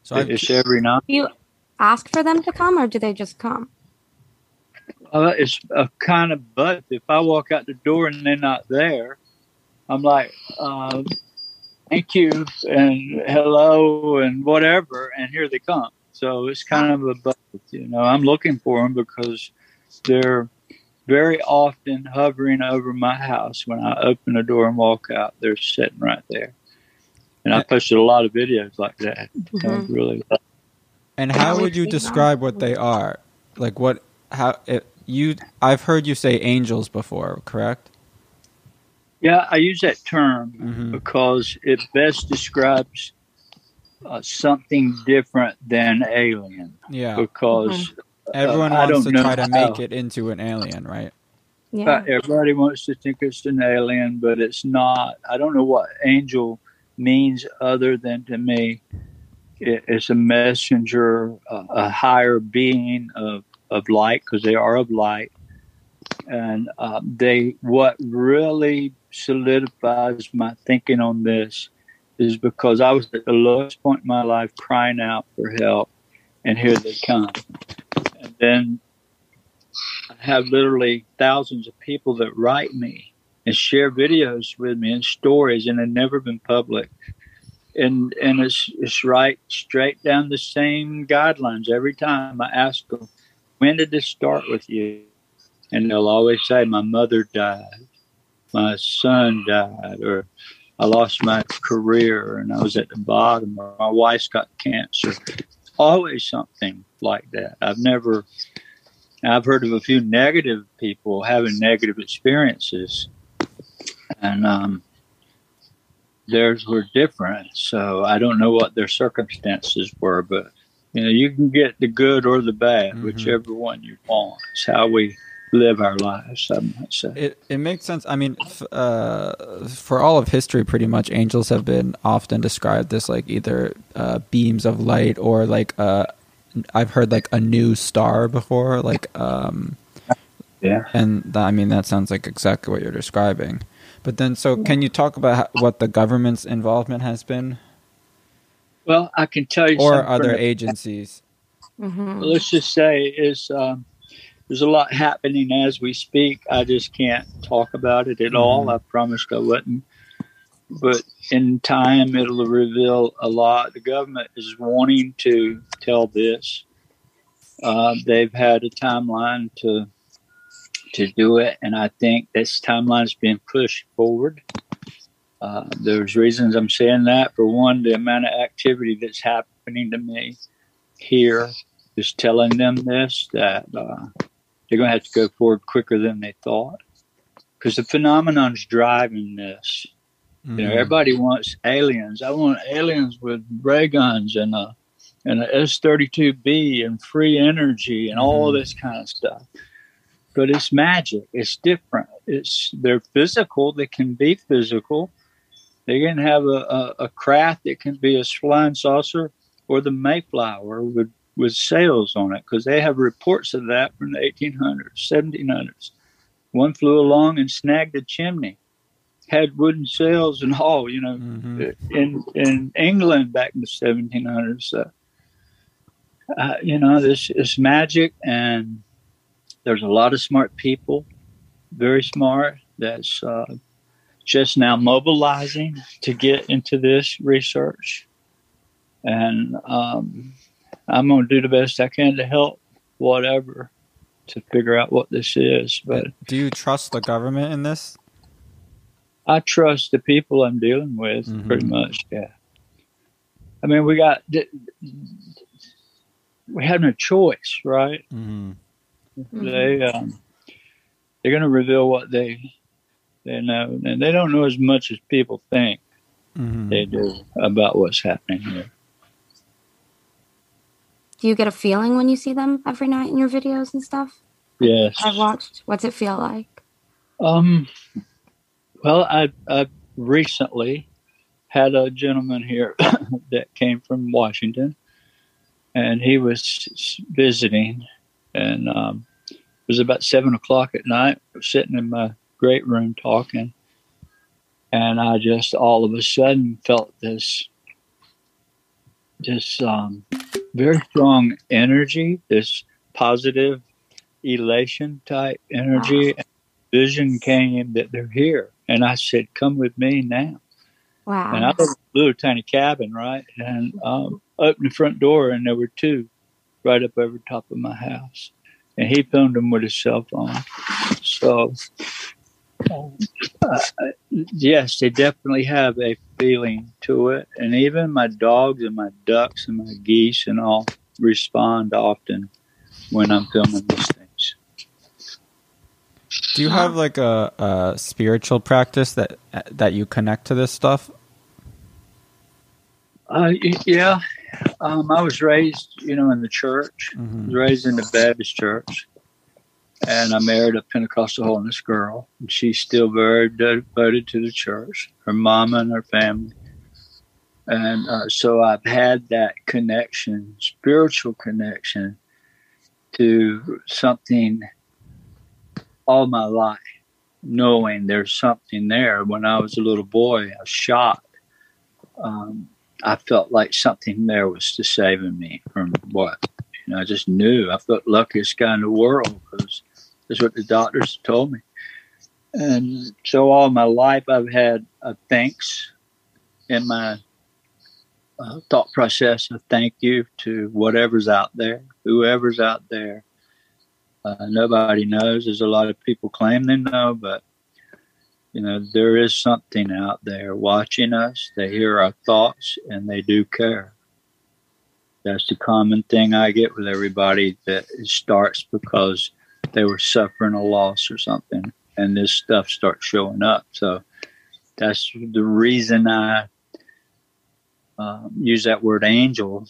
so I've, it's every night. Do you ask for them to come, or do they just come? Uh, it's a kind of but if I walk out the door and they're not there, I'm like, um, thank you and hello and whatever, and here they come. So it's kind of a but, you know. I'm looking for them because they're very often hovering over my house when I open the door and walk out. They're sitting right there, and I posted a lot of videos like that. I Mhm. really and How how would would you you describe what they are like what how it, you i've heard you say angels before correct yeah. I use that term hmm because it best describes uh, something different than alien. yeah Because everyone I wants to don't try know to make it into an alien right Yeah. uh, everybody wants to think it's an alien, but it's not. I don't know what angel means other than to me, it, it's a messenger, uh, a higher being of of light because they are of light, and uh, they what really solidifies my thinking on this is because I was at the lowest point in my life crying out for help, and here they come. Then I have literally thousands of people that write me and share videos with me and stories, and they've never been public. and and it's it's right straight down the same guidelines every time I ask them, when did this start with you? And they'll always say, my mother died, my son died, or I lost my career and I was at the bottom, or my wife's got cancer. Always something like that. I've never. I've heard of a few negative people having negative experiences, and um, theirs were different. So I don't know what their circumstances were, but you know, you can get the good or the bad, Mhm. whichever one you want. It's how we live our lives. I might say. It it makes sense. I mean, f- uh, for all of history, pretty much angels have been often described as like either uh, beams of light or like uh, I've heard like a new star before, like um, Yeah. and th- I mean that sounds like exactly what you're describing. But then, so can you talk about how, what the government's involvement has been, Well, I can tell you, or other the- agencies? hmm let's just say is um, there's a lot happening as we speak. I just can't talk about it at all. Mhm. I promised I wouldn't. But in time, it'll reveal a lot. The government is wanting to tell this. Uh, they've had a timeline to to do it, and I think this timeline is being pushed forward. Uh, there's reasons I'm saying that. For one, the amount of activity that's happening to me here is telling them this that uh, they're going to have to go forward quicker than they thought because the phenomenon's driving this. You know, everybody wants aliens. I want aliens with ray guns and a and a S thirty two B and free energy and all Mhm. this kind of stuff. But it's magic. It's different. It's they're physical. They can be physical. They can have a, a, a craft that can be a flying saucer or the Mayflower with with sails on it because they have reports of that from the 1800s, 1700s. One flew along and snagged a chimney, had wooden sails and all. You know, Mhm. in in England back in the 1700s. Uh, uh, you know, this is magic, and there's a lot of smart people, very smart, that's uh, just now mobilizing to get into this research. And um, I'm going to do the best I can to help, whatever, to figure out what this is. But do you trust the government in this? I trust the people I'm dealing with Mhm. pretty much. Yeah. I mean, we got we have no choice, right? Mm-hmm. They um, they're going to reveal what they they know, and they don't know as much as people think Mm-hmm. they do about what's happening here. Do you get a feeling when you see them every night in your videos and stuff? Yes. I've watched. What's it feel like? Um. Well, I I recently had a gentleman here that came from Washington, and he was visiting, and um, it was about seven o'clock at night. Sitting in my great room talking, and I just all of a sudden felt this this um, very strong energy, this positive elation type energy. Vision came that they're here, and I said, "Come with me now." Wow. And I live in a little tiny cabin, right? And um, opened the front door, and there were two right up over top of my house. And he filmed them with his cell phone. So, uh, yes, they definitely have a feeling to it. And even my dogs and my ducks and my geese and all respond often when I'm filming these things. Do you have like a, a spiritual practice that that you connect to this stuff? Uh, yeah, um, I was raised, you know, in the church. Mm-hmm. was raised in the Baptist church, and I married a Pentecostal holiness girl. And she's still very devoted to the church, her mama and her family. And uh, so I've had that connection, spiritual connection, to something all my life, knowing there's something there. When I was a little boy, I was shot. Um, I felt like something there was to saving me from what you know, I just knew. I felt luckiest guy in the world because that's what the doctors told me. And so all my life, I've had a thanks in my uh, thought process of thank you to whatever's out there, whoever's out there. Uh, nobody knows. There's a lot of people claim they know, but you know there is something out there watching us. They hear our thoughts and they do care. That's the common thing I get with everybody that it starts because they were suffering a loss or something, and this stuff starts showing up. So that's the reason I um, use that word angel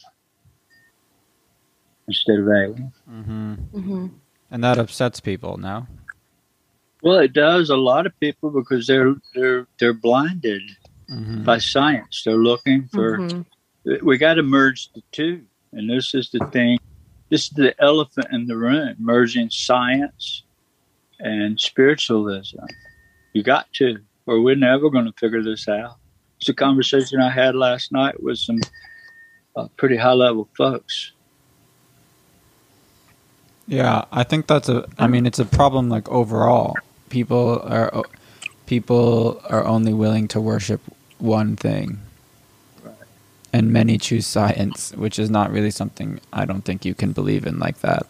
instead of alien. hmm hmm And that upsets people. No. Well, it does a lot of people because they're they're they're blinded hmm by science. They're looking for. hmm We got to merge the two, and this is the thing. This is the elephant in the room: merging science and spiritualism. You got to, or we're never going to figure this out. It's a conversation I had last night with some uh, pretty high level folks. Yeah, I think that's a. I mean, it's a problem like overall. People are people are only willing to worship one thing, and many choose science, which is not really something I don't think you can believe in like that.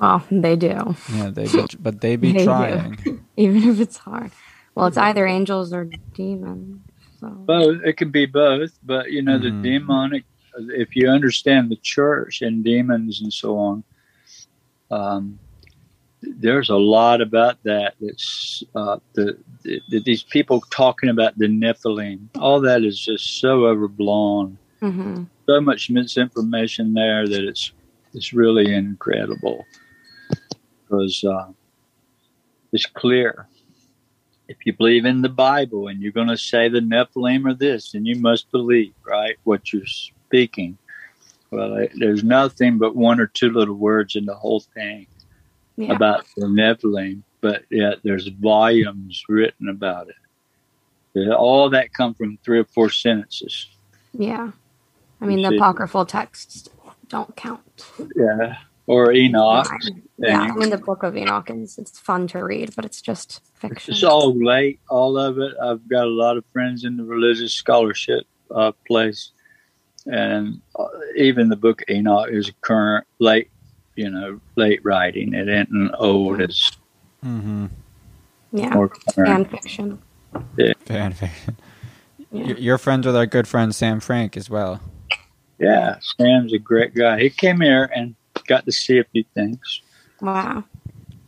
Well, they do, Yeah, they be, but they be They do. trying. even if it's hard. Well, it's either angels or demons. So. Both. It can be both, but you know, Mhm. the demonic. If you understand the church and demons and so on, um, there's a lot about that. That's uh, the, the these people talking about the Nephilim. All that is just so overblown. hmm So much misinformation there that it's it's really incredible. Because uh, it's clear. If you believe in the Bible and you're going to say the Nephilim are this, then you must believe, right, what you're speaking. Well, there's nothing but one or two little words in the whole thing Yeah. about the Nephilim, but yet there's volumes written about it. All that come from three or four sentences. yeah. I mean, the See. apocryphal texts don't count. Yeah. Or Enoch. Yeah, I mean, the Book of Enoch is it's fun to read, but it's just fiction. It's all late, all of it. I've got a lot of friends in the religious scholarship uh, place, and uh, even the book Enoch is current, late, you know, late writing. It isn't old. It's hmm yeah, more current. fan fiction. Yeah, Fan fiction. Yeah. You're- You're friends with our good friend Sam Frank as well. Yeah, Sam's a great guy. He came here and got to see a few things. Wow.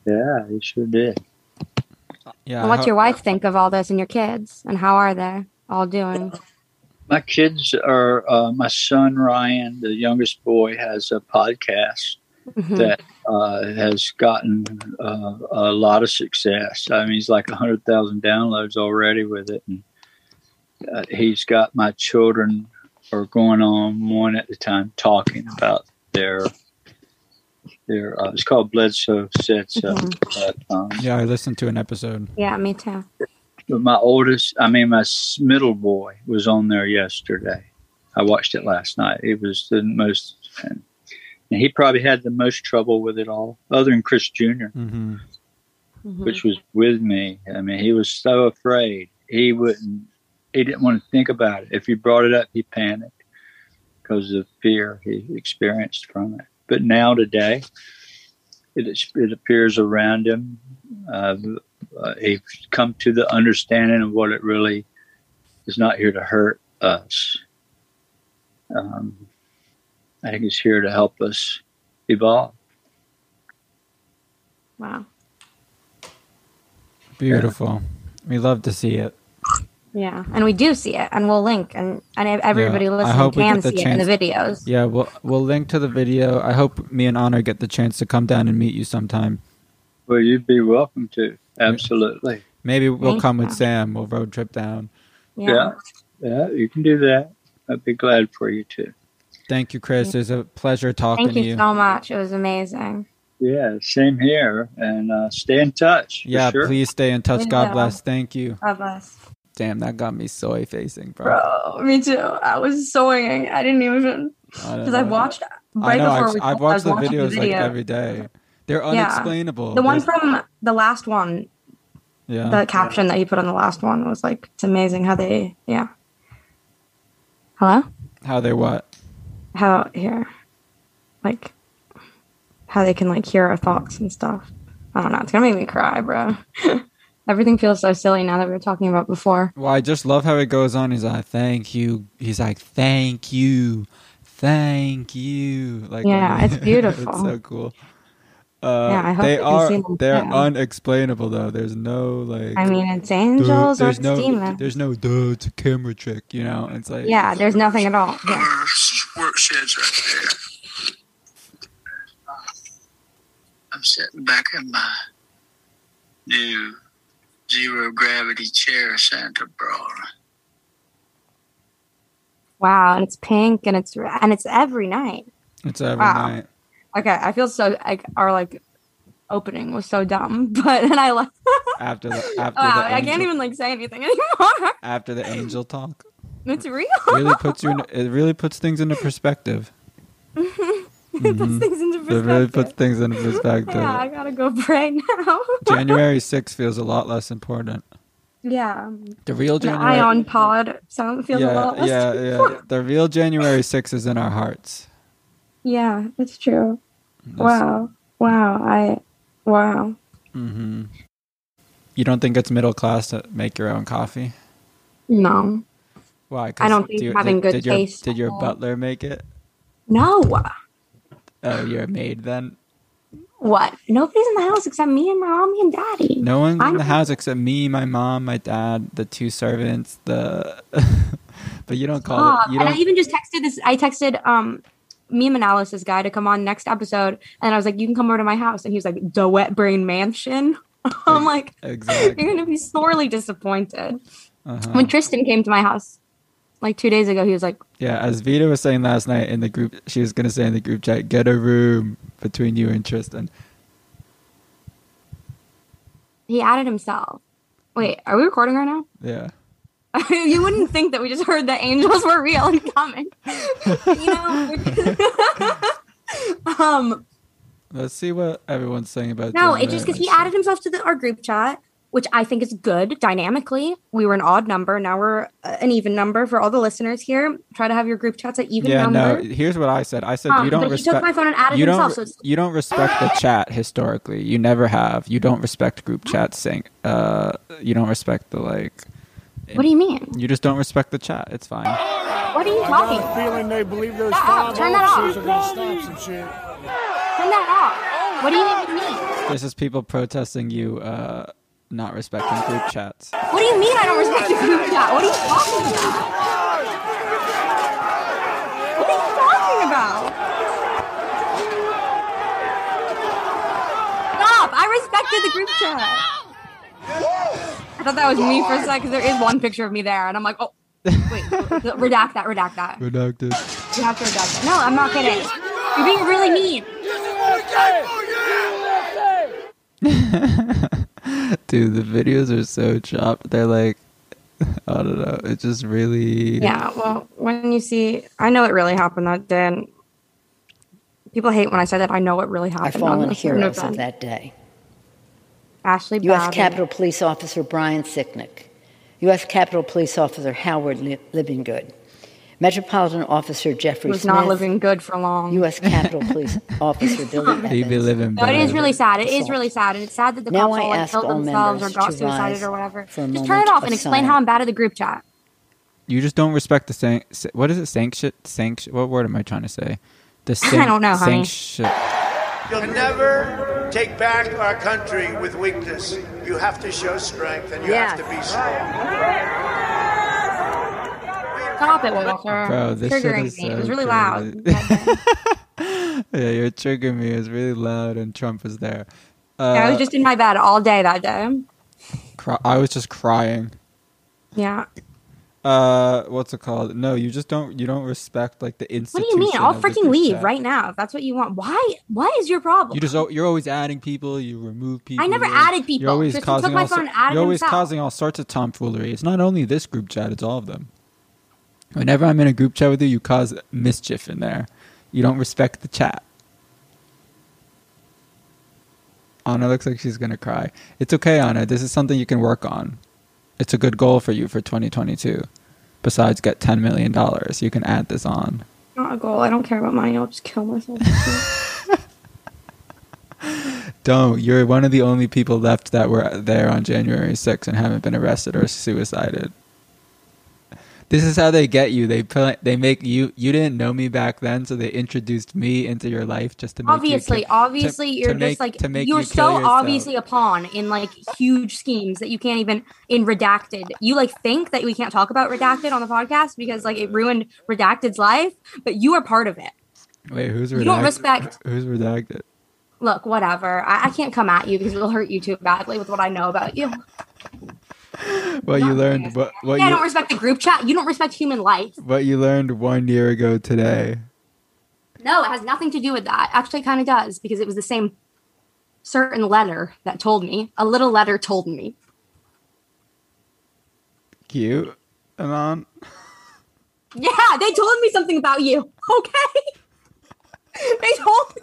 Yeah, he sure did. Yeah. And what's I your wife think of all this and your kids? And how are they all doing? My kids are uh, my son Ryan, the youngest boy, has a podcast Mhm. that uh, has gotten uh, a lot of success. I mean, he's like 100,000 downloads already with it. And uh, he's got my children are going on one at a time talking about their, their uh, it's called Bledsoe Said So. Mhm. But, um, Yeah, I listened to an episode. Yeah, me too. But my oldest, I mean, my middle boy was on there yesterday. I watched it last night. It was the most, and he probably had the most trouble with it all, other than Chris Jr. hmm Mhm. which was with me. I mean, he was so afraid. He wouldn't. He didn't want to think about it. If you brought it up, he panicked because of fear he experienced from it. But now today, it is- it appears around him. Uh, uh, he's come to the understanding of what it really is. Not here to hurt us. Um, I think it's here to help us evolve. Wow. Beautiful. We love to see it. Yeah, and we do see it, and we'll link, and and everybody Yeah, I listening hope we can get the see it in the videos. Yeah, we'll we'll link to the video. I hope me and Honor get the chance to come down and meet you sometime. Well, you'd be welcome to. Absolutely. Maybe we'll Thank come with. Sam. We'll road trip down. Yeah. Yeah. Yeah, you can do that. I'd be glad for you too. Thank you, Chris. It was a pleasure talking Thank you, to you. so much. It was amazing. Yeah, same here. And uh, stay in touch. for yeah, sure. please stay in touch. God bless. Thank you. God bless. Damn, that got me soy facing, bro. Bro, me too. I was soaring. I didn't even because I know. watched I know. before I've, we I've I was watched the watching videos like video. every day. They're Yeah. unexplainable. The one There's- from the last one, yeah. the caption that he put on the last one was like, "It's amazing how they." Yeah. Hello. How they what? How here, like, how they can like hear our thoughts and stuff. I don't know. It's gonna make me cry, bro. Everything feels so silly now that we were talking about before. Well, I just love how it goes on. He's like, "Thank you." He's like, "Thank you, thank you." Like, Yeah, it's beautiful. it's so cool. Uh, Yeah, I hope they are They're too. unexplainable though. There's no like. I mean, it's angels or there's no. demons. There's no. Duh, it's a camera trick. You know. It's like. Yeah, there's nothing at all. Yeah. work sheds right there. I'm sitting back in my new zero gravity chair, Santa Brawler. Wow, and it's pink and it's and it's every night. It's every Wow. night. Okay, I feel so like our like opening was so dumb, but then I like After the after wow, the I angel, can't even like say anything anymore. after the angel talk. It's real. really puts you. In, it really puts things into perspective. it puts mm-hmm. things into It really puts things into perspective. yeah, I gotta go pray now. January 6th feels a lot less important. yeah, The real the January. ion pod sound feels a lot less. yeah, yeah. The real January 6th is in our hearts. yeah, that's true. That's- Wow, wow, I, wow. hmm You don't think it's middle class to make your own coffee? No, Why? I don't think do you- having did, good did your, taste Did your butler make it? no. Oh, you're a maid then? What? Nobody's in the house except me and my mommy and daddy. No one's in I'm- the house except me, my mom, my dad, the two servants, the. but you don't call Stop. it. You and I even just texted this. I texted um meme analysis guy to come on next episode, and I was like, "You can come over to my house," and he was like, "The Wet Brain Mansion." I'm like, Exactly. "You're gonna be sorely disappointed." Uh-huh. When Tristan came to my house like two days ago, he was like, Yeah, as Vita was saying last night in the group, she was gonna say in the group chat, "Get a room between you and Tristan." he added himself. Wait, are we recording right now? Yeah. you wouldn't think that we just heard that angels were real and coming. you know? um, Let's see what everyone's saying about. no, it's just because he added himself to the, our group chat, which I think is good dynamically. We were an odd number. Now we're uh, an even number for all the listeners here. Try to have your group chats at even Yeah, number. no. Here's what I said. I said Um, you don't respect. took my phone and added you himself. don't. So you don't respect the chat historically. You never have. You don't respect group chats. Saying, uh, you don't respect the like. What do you mean? You just don't respect the chat. It's fine. What are you talking? got a feeling they believe those Stop, five turn that off. officers are going to stop some shit. Turn that off. What do you mean? This is people protesting you uh, not respecting group chats. What do you mean I don't respect the group chat? What are you talking about? What are you talking about? Stop! I respected the group chat. I thought that was me for a second. There is one picture of me there, and I'm like, oh, wait, redact that, redact that. Redacted. You have to redact that. No, I'm not kidding. You're being really mean. Dude, the videos are so chopped. They're like, I don't know. It's just really. Yeah, well, when you see, I know it really happened that day. And people hate when I say that. I know it really Our happened. on fallen this certain heroes of that day. Ashli U.S. Babbitt. Capitol Police Officer Brian Sicknick, U.S. Capitol Police Officer Howard Li- Livinggood, Metropolitan Officer Jeffrey was Smith, not living good for long. U.S. Capitol Police Officer Billy He'd be Evans. living No, it is really sad. It is Assault. really sad, and it's sad that the Now cops I all like ask killed all themselves or members got to suicided or whatever. for a Just turn moment it off of and explain how. I'm bad at the group chat. You just don't respect the san- sa- What is it? Sanction. Sanction. What word am I trying to say? The san- don't know, honey. sanction- You'll never take back our country with weakness. You have to show strength and you have to be strong. Stop it, Walter. Bro, this shit Triggering is me. so it was really crazy. loud. Yeah, you're triggering me. It was really loud, and Trump was there. Uh, I was just in my bed all day that day. cry- I was just crying. Yeah. Uh, what's it called? No, you just don't. You don't respect like the institution What do you mean? I'll freaking leave right now if that's what you want. Why? why is your problem? You just you're always adding people. You remove people. I never added people. You're always Tristan causing all phone You're always causing all sorts of tomfoolery. It's not only this group chat; it's all of them. Whenever I'm in a group chat with you, you cause mischief in there. You don't respect the chat. Anna looks like she's gonna cry. It's okay, Anna. This is something you can work on. It's a good goal for you for 2022. Besides get ten million dollars? You can add this on. Not a goal. I don't care about money. I'll just kill myself. Don't. You're one of the only people left that were there on January 6th and haven't been arrested or suicided. This is how they get you. They put, they make you. You didn't know me back then, so they introduced me into your life just to make obviously, you, obviously, to- you're to just make- like to make you're you so obviously a pawn in like huge schemes that you can't even in redacted. You like think that we can't talk about redacted on the podcast because like it ruined redacted's life, but you are part of it. Wait, who's redacted? You don't respect- Who's redacted? Look, whatever. I, I can't come at you because it'll hurt you too badly with what I know about you. What you learned? What what Yeah, I don't respect the group chat. You don't respect human life. what you learned one year ago today? No, it has nothing to do with that. Actually, kind of does because it was the same certain letter that told me. A little letter told me. Cute, Anon. Yeah, they told me something about you. Okay. they told me.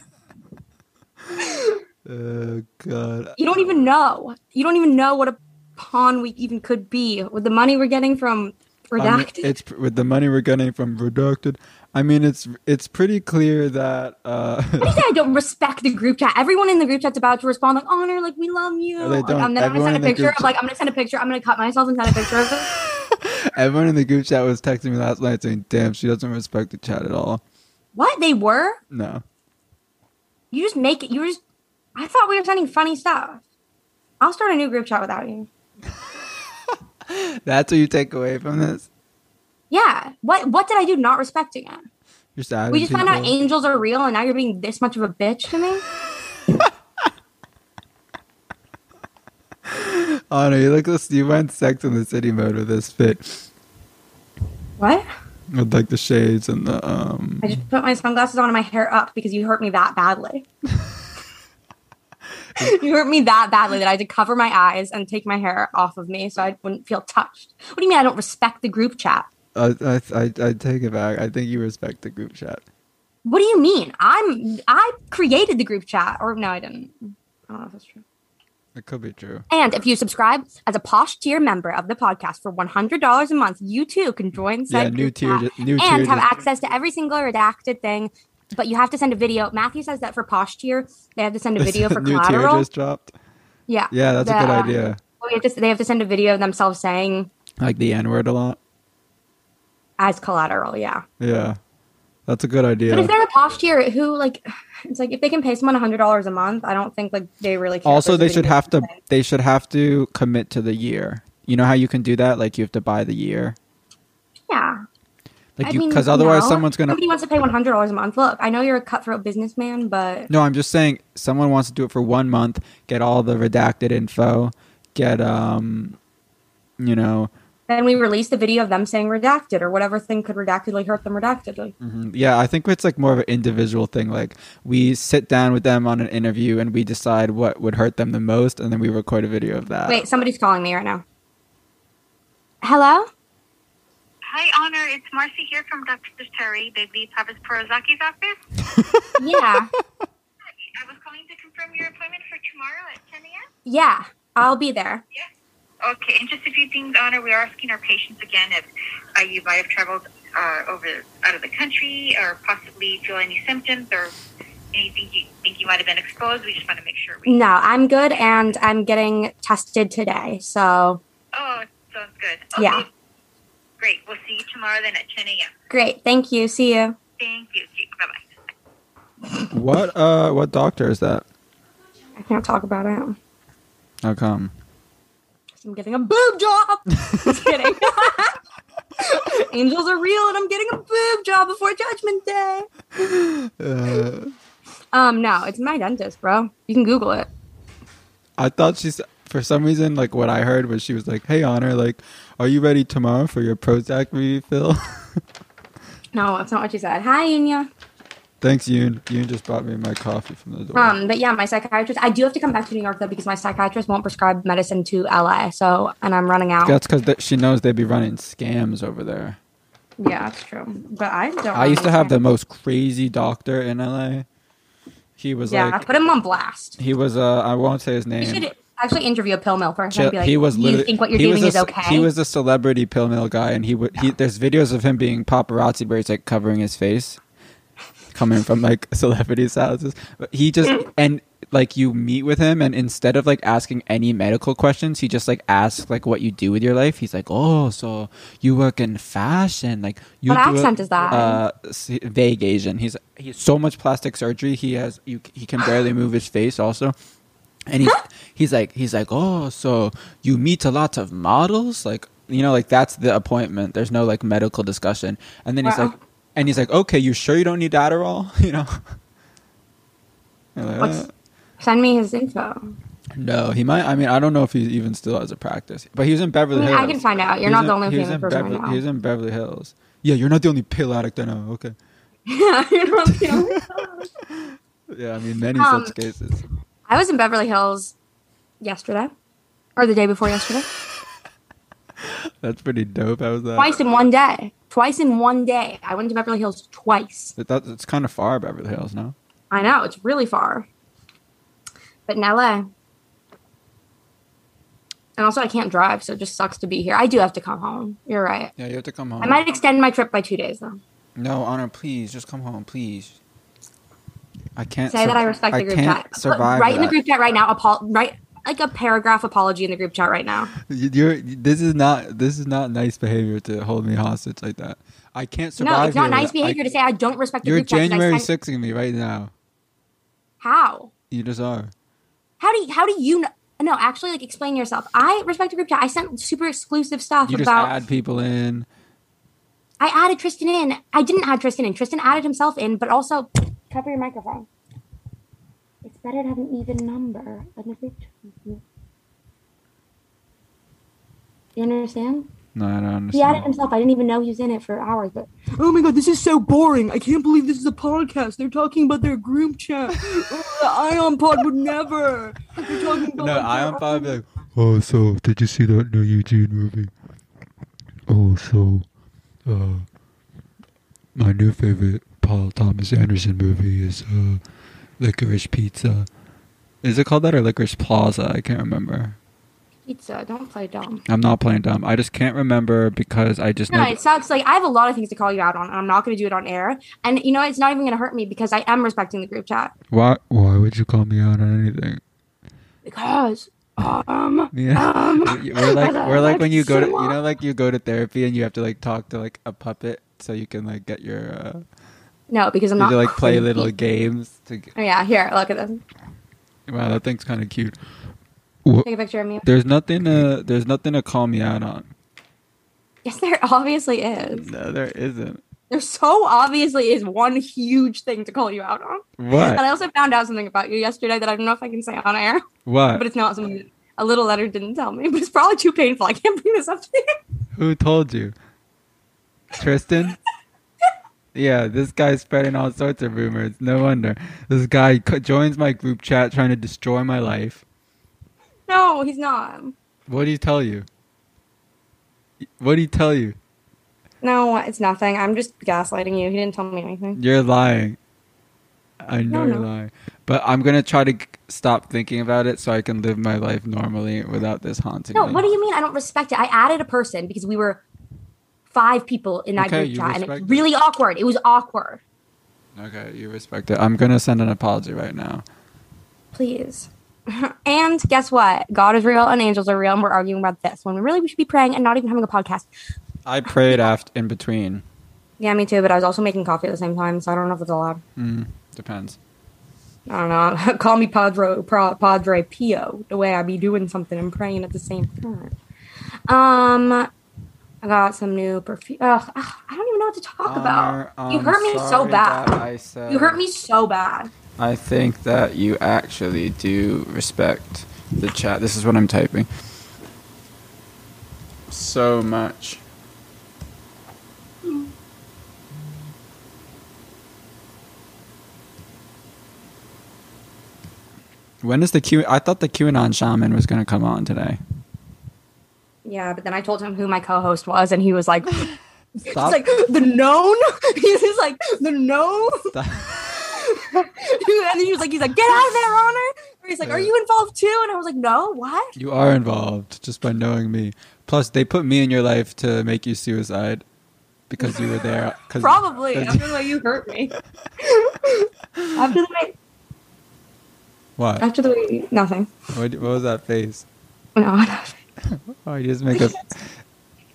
Oh God. You don't even know. You don't even know what a pawn we even could be with the money we're getting from I mean, redacted. it's with the money we're getting from redacted. I mean, it's it's pretty clear that uh, What do you say I don't respect the group chat? Everyone in the group chat's about to respond like, "Honor, like we love you." No, they don't. and then I'm gonna send a picture of like I'm gonna send a picture. I'm gonna cut myself and send a picture of it. everyone in the group chat was texting me last night saying, "Damn, she doesn't respect the chat at all." What they were? No, You just make it. You were just. I thought we were sending funny stuff. I'll start a new group chat without you. that's what you take away from this. Yeah. What What did I do? Not respecting it. You're sad. We just found out angels are real, and now you're being this much of a bitch to me. Oh no, you look this. You went Sex in the City mode with this fit, What? with like the shades and the um. I just put my sunglasses on and my hair up because you hurt me that badly. you hurt me that badly that I had to cover my eyes and take my hair off of me so I wouldn't feel touched. What do you mean I don't respect the group chat? I, I I I take it back. I think you respect the group chat. What do you mean? I'm I created the group chat, or no, I didn't. I don't know if that's true. It could be true. And if you subscribe as a posh tier member of the podcast for one hundred dollars a month, you too can join said Yeah, new tier. New and tier. have access to every single redacted thing. But you have to send a video. Matthew says that for posh tier, they have to send a video for new tier collateral. just dropped. yeah, Yeah, that's a good uh, idea. have to, they have to send a video of themselves saying Like the N word a lot. as collateral. Yeah, Yeah, that's a good idea. but if they're a posh tier, who like, it's like if they can pay someone hundred dollars a month, I don't think like they really. Care also, they should have to. thing. They should have to commit to the year. You know how you can do that? Like you have to buy the year. Yeah, Like I you, because otherwise no. someone's gonna. Nobody wants to pay one hundred dollars a month. Look, I know you're a cutthroat businessman, but No, I'm just saying someone wants to do it for one month, get all the redacted info, get um, you know, then we release the video of them saying redacted or whatever thing could redactedly hurt them redactedly. mhm. yeah. I think it's like more of an individual thing. Like we sit down with them on an interview and we decide what would hurt them the most, and then we record a video of that. Wait, somebody's calling me right now. Hello? Hi, Honor. It's Marcy here from Dr. Terry, Baby Papas Porozaki's office. Yeah. I was calling to confirm your appointment for tomorrow at 10 a.m. yeah, I'll be there. Okay, and just a few things, Honor. We are asking our patients again if uh, you might have traveled uh, over out of the country or possibly feel any symptoms or anything you think you might have been exposed. We just want to make sure we. No, I'm good and I'm getting tested today. So, Oh, sounds good. Okay. Yeah. Great. We'll see you tomorrow then at 10 a.m. great. Thank you. See you. Thank you. Bye bye. What uh, what doctor is that? I can't talk about it. How come? I'm getting a boob job. Just kidding. Angels are real and I'm getting a boob job before Judgment Day. Uh, Um, no, it's my dentist, bro. You can Google it. I thought she's for some reason like what I heard was she was like, "Hey, Honor, like, are you ready tomorrow for your Prozac refill?" No, that's not what she said. Hi, Unya. Thanks, Yoon. Yoon just brought me my coffee from the door. Um, but yeah, my psychiatrist. I do have to come back to New York though because my psychiatrist won't prescribe medicine to LA. So, and I'm running out. That's because she knows they'd be running scams over there. Yeah, that's true. But I don't. I used to have the most crazy doctor in LA. He was like Yeah, like, put him on blast. he was uh, I won't say his You name. should Actually, interview a pill mill person. Chill- and be like, he was "Do you think what you're doing was is okay? He was a celebrity pill mill guy, and he would. He, there's videos of him being paparazzi, where he's like covering his face, coming from like celebrities' houses. But he just and like you meet with him, and instead of like asking any medical questions, he just like asks like what you do with your life. He's like, "Oh, so you work in fashion? Like you?" What accent is that? Uh, vague Asian. He's he has so much plastic surgery. He has you. He can barely move his face. Also and he's he's like he's like oh so you meet a lot of models? Like you know like that's the appointment. There's no like medical discussion. And then he's Wow. like and he's like okay you sure you don't need adderall? You know? Like, "Uh." Send me his info. no he might i mean i don't know if he even still has a practice. But he was in I beverly mean, hills. I can find out. You're He was not in- the only famous in person beverly, I know. he was in beverly hills. Yeah you're not the only pill addict i know okay. Yeah, you're not the only- yeah i mean many Um, such cases I was in Beverly Hills yesterday, or the day before yesterday. that's pretty dope how was that Twice in one day. Twice in one day. I went to Beverly Hills twice. But that, it's kind of far beverly hills no I know it's really far, but in LA. And also, I can't drive, so it just sucks to be here. I do have to come home. You're right. yeah you have to come home I might extend my trip by two days, though. No, Honor, please, just come home, please. I can't Say that I respect the group chat. Survive Write in the group chat right now. Apo- write like a paragraph apology in the group chat right now. You- You're, this is not this is not nice behavior to hold me hostage like that. I can't survive. no, it's not nice without- I- behavior to say I don't respect the You're group chat. 'cause January sixing me right now. How? You just are. How do you, how do you know? No, actually, like explain yourself. I respect the group chat. I sent super exclusive stuff You just about. add people in. I added Tristan in. I didn't add Tristan in. Tristan added himself in, but also cover your microphone. It's better to have an even number than a group chat. You understand? No, I don't understand. He added understand. himself. I didn't even know he was in it for hours. But oh my god, this is so boring. I can't believe this is a podcast. They're talking about their group chat. The Ion Pod would never. They're talking about No, like, I their like, Oh, so did you see that new Eugene movie? Oh, so uh, my new favorite Paul Thomas Anderson movie is uh, Licorice Pizza. is it called that or Licorice Plaza? I can't remember. pizza. Don't play dumb. I'm not playing dumb. I just can't remember because I just No, know. it sucks. Like I have a lot of things to call you out on, and I'm not going to do it on air. And you know, it's not even going to hurt me because I am respecting the group chat. Why? Why would you call me out on anything? Because um, Yeah, um, we're like we're like when you go to you know like you go to therapy and you have to like talk to like a puppet so you can like get your uh, no, because I'm you not to like play little games to get, Oh, yeah, here, look at this. wow that thing's kind of cute. Take a picture of me. There's nothing to there's nothing to call me out on. Yes, there obviously is. No, there isn't. There so obviously is one huge thing to call you out on. What? And I also found out something about you yesterday that I don't know if I can say on air, What? but it's not something a little letter didn't tell me. But it's probably too painful. I can't bring this up to you. Who told you? Tristan? Yeah, this guy's spreading all sorts of rumors. No wonder. This guy co- joins my group chat trying to destroy my life. No, he's not. What did he tell you? What did he tell you? No, it's nothing. I'm just gaslighting you. He didn't tell me anything. You're lying. I know No, you're no. lying. But I'm going to try to stop thinking about it so I can live my life normally without this haunting No, me. what do you mean? I don't respect it. I added a person because we were five people in that Okay, group chat, and it's it. really awkward. It was awkward. Okay, you respect it. I'm going to send an apology right now. Please. and guess what? God is real and angels are real, and we're arguing about this when we really we should be praying and not even having a podcast. I prayed after in between. Yeah, me too. But I was also making coffee at the same time, so I don't know if it's allowed. Mm, depends. I don't know. Call me Padre Padre Pio. The way I be doing something and praying at the same time. Um, I got some new perfume. Ugh, ugh, I don't even know what to talk about. You hurt me so bad. I said- You hurt me so bad. I think that you actually do respect the chat. This is what I'm typing. So much. When is the Q? I thought the QAnon shaman was going to come on today. Yeah, but then I told him who my co-host was, and he was like, "He's like the known." He's like the known. And then he was like, "He's like, get out of there, Honor." Or He's like, "Are you involved too?" And I was like, "No, what?" You are involved just by knowing me. Plus, they put me in your life to make you suicide because you were there. Probably after the way you hurt me. after the way, what? after the way, nothing. what? What was that face? No. Oh, you just make a.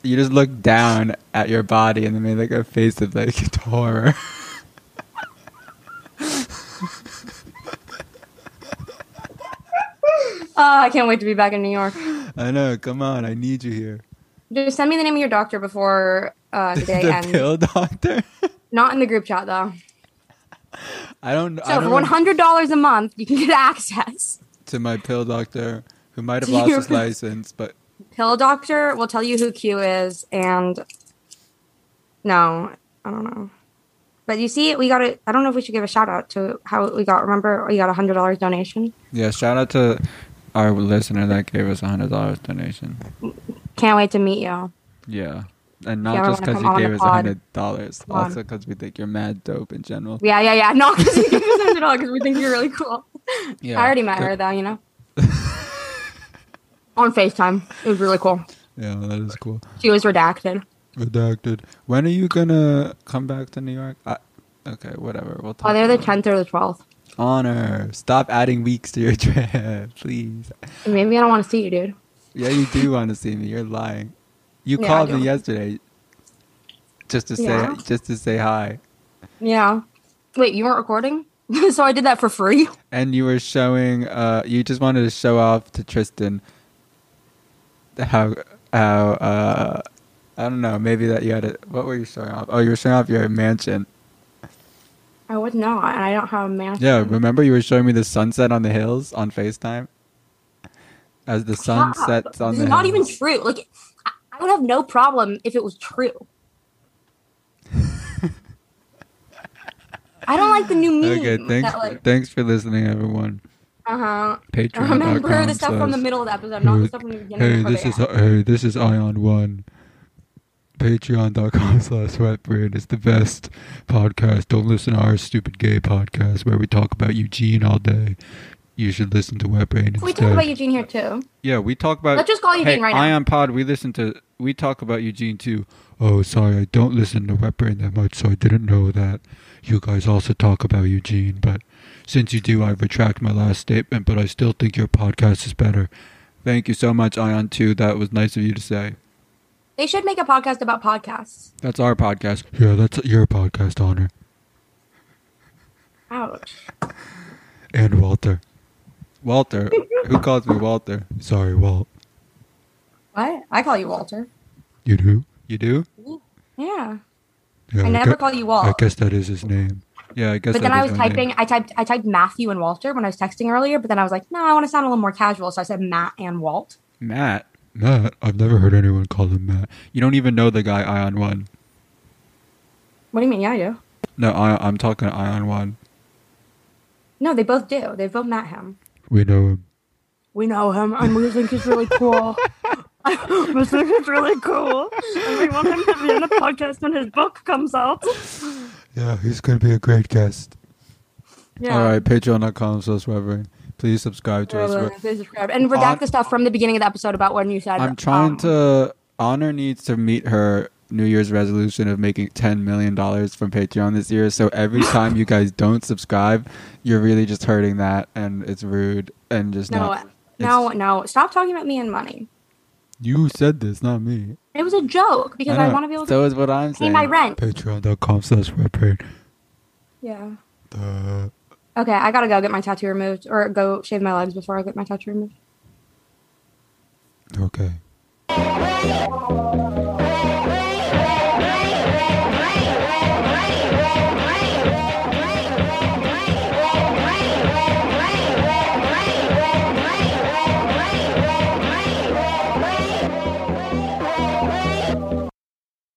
You just look down at your body and then made like a face of like horror. Uh, I can't wait to be back in New York. I know. Come on, I need you here. Just send me the name of your doctor before uh, today, the and pill doctor. not in the group chat though. I don't. I So don't for one hundred dollars a month, you can get access. to my pill doctor who might have lost his license, but Pill doctor will tell you who Q is, and no, I don't know. But you see, we got it. I don't know if we should give a shout out to how we got. Remember, we got a hundred dollars donation. yeah. Shout out to our listener that gave us a hundred dollars donation. Can't wait to meet you. Yeah. And not just because you gave us a hundred dollars, also because we think you're mad dope in general. Yeah, yeah, yeah. Not because you gave us hundred dollars, because we think you're really cool. Yeah. I already met her though, you know. On Facetime, it was really cool. Yeah, that is cool. She was redacted. Redacted. When are you gonna come back to New York? I, okay, whatever. We'll talk. Either the about it. tenth or the twelfth. Honor. Stop adding weeks to your trip, please. Maybe I don't want to see you, dude. Yeah, you do want to see me. You're lying. You Yeah, called me yesterday just to say Yeah. just to say hi, Yeah. Wait, you weren't recording? so I did that for free. and you were showing. Uh, you just wanted to show off to Tristan how how uh, I don't know. Maybe that you had a. What were you showing off? Oh, you were showing off your mansion. I would not, and I don't have a mansion. Yeah, remember you were showing me the sunset on the hills on Facetime. As the sun Stop. sets on This the is not even true. Like, I- I would have no problem if it was true. I don't like the new meme. Okay, thanks. That, like, thanks for listening, everyone. Uh huh. Patreon. Remember the stuff from the middle of the episode, not the stuff from the beginning. Hey, this is hey, this is Ion One. Patreon.com slash sweatbrain is the best podcast. Don't listen to our stupid gay podcast where we talk about Eugene all day. You should listen to Wet Brain instead. we talk about Eugene here too. yeah, we talk about. Let's just call Eugene hey, right now. Ion Pod. We listen to. We talk about Eugene too. Oh, sorry, I don't listen to Wet Brain that much, so I didn't know that you guys also talk about Eugene. But since you do, I retract my last statement. But I still think your podcast is better. Thank you so much, Ion. Too. That was nice of you to say. They should make a podcast about podcasts. That's our podcast. Yeah, that's your podcast, Honor. Ouch. And Walter. Walter. Who calls me Walter? Sorry, Walt. What? I call you Walter. You do? You do? Yeah. Yeah, I never call you Walt. I guess that is his name. Yeah, I guess. But then I was my name. typing. I typed. I typed Matthew and Walter when I was texting earlier. But then I was like, no, I want to sound a little more casual, so I said Matt and Walt. Matt. Matt. I've never heard anyone call him Matt. You don't even know the guy Ion One. What do you mean? Yeah, I do. No, I, I'm talking to Ion One. No, they both do. They both met him. We know him. We know him, and we think he's really cool. we think he's really cool, and we want him to be in the podcast when his book comes out. Yeah, he's gonna be a great guest. Yeah. All right, Patreon.com slash wetbrain. Please subscribe to us. Please subscribe. And redact On- the stuff from the beginning of the episode about when you said. I'm trying um, to. Honor needs to meet her New Year's resolution of making ten million dollars from Patreon this year. So every time you guys don't subscribe, you're really just hurting that, and it's rude and just No, not. no, no. Stop talking about me and money. You said this, not me. It was a joke because I, know. want to be able So to is what I'm pay saying. my rent. Patreon.com slash wetbrain. Yeah. Okay, I gotta go get my tattoo removed or go shave my legs before I get my tattoo removed. okay.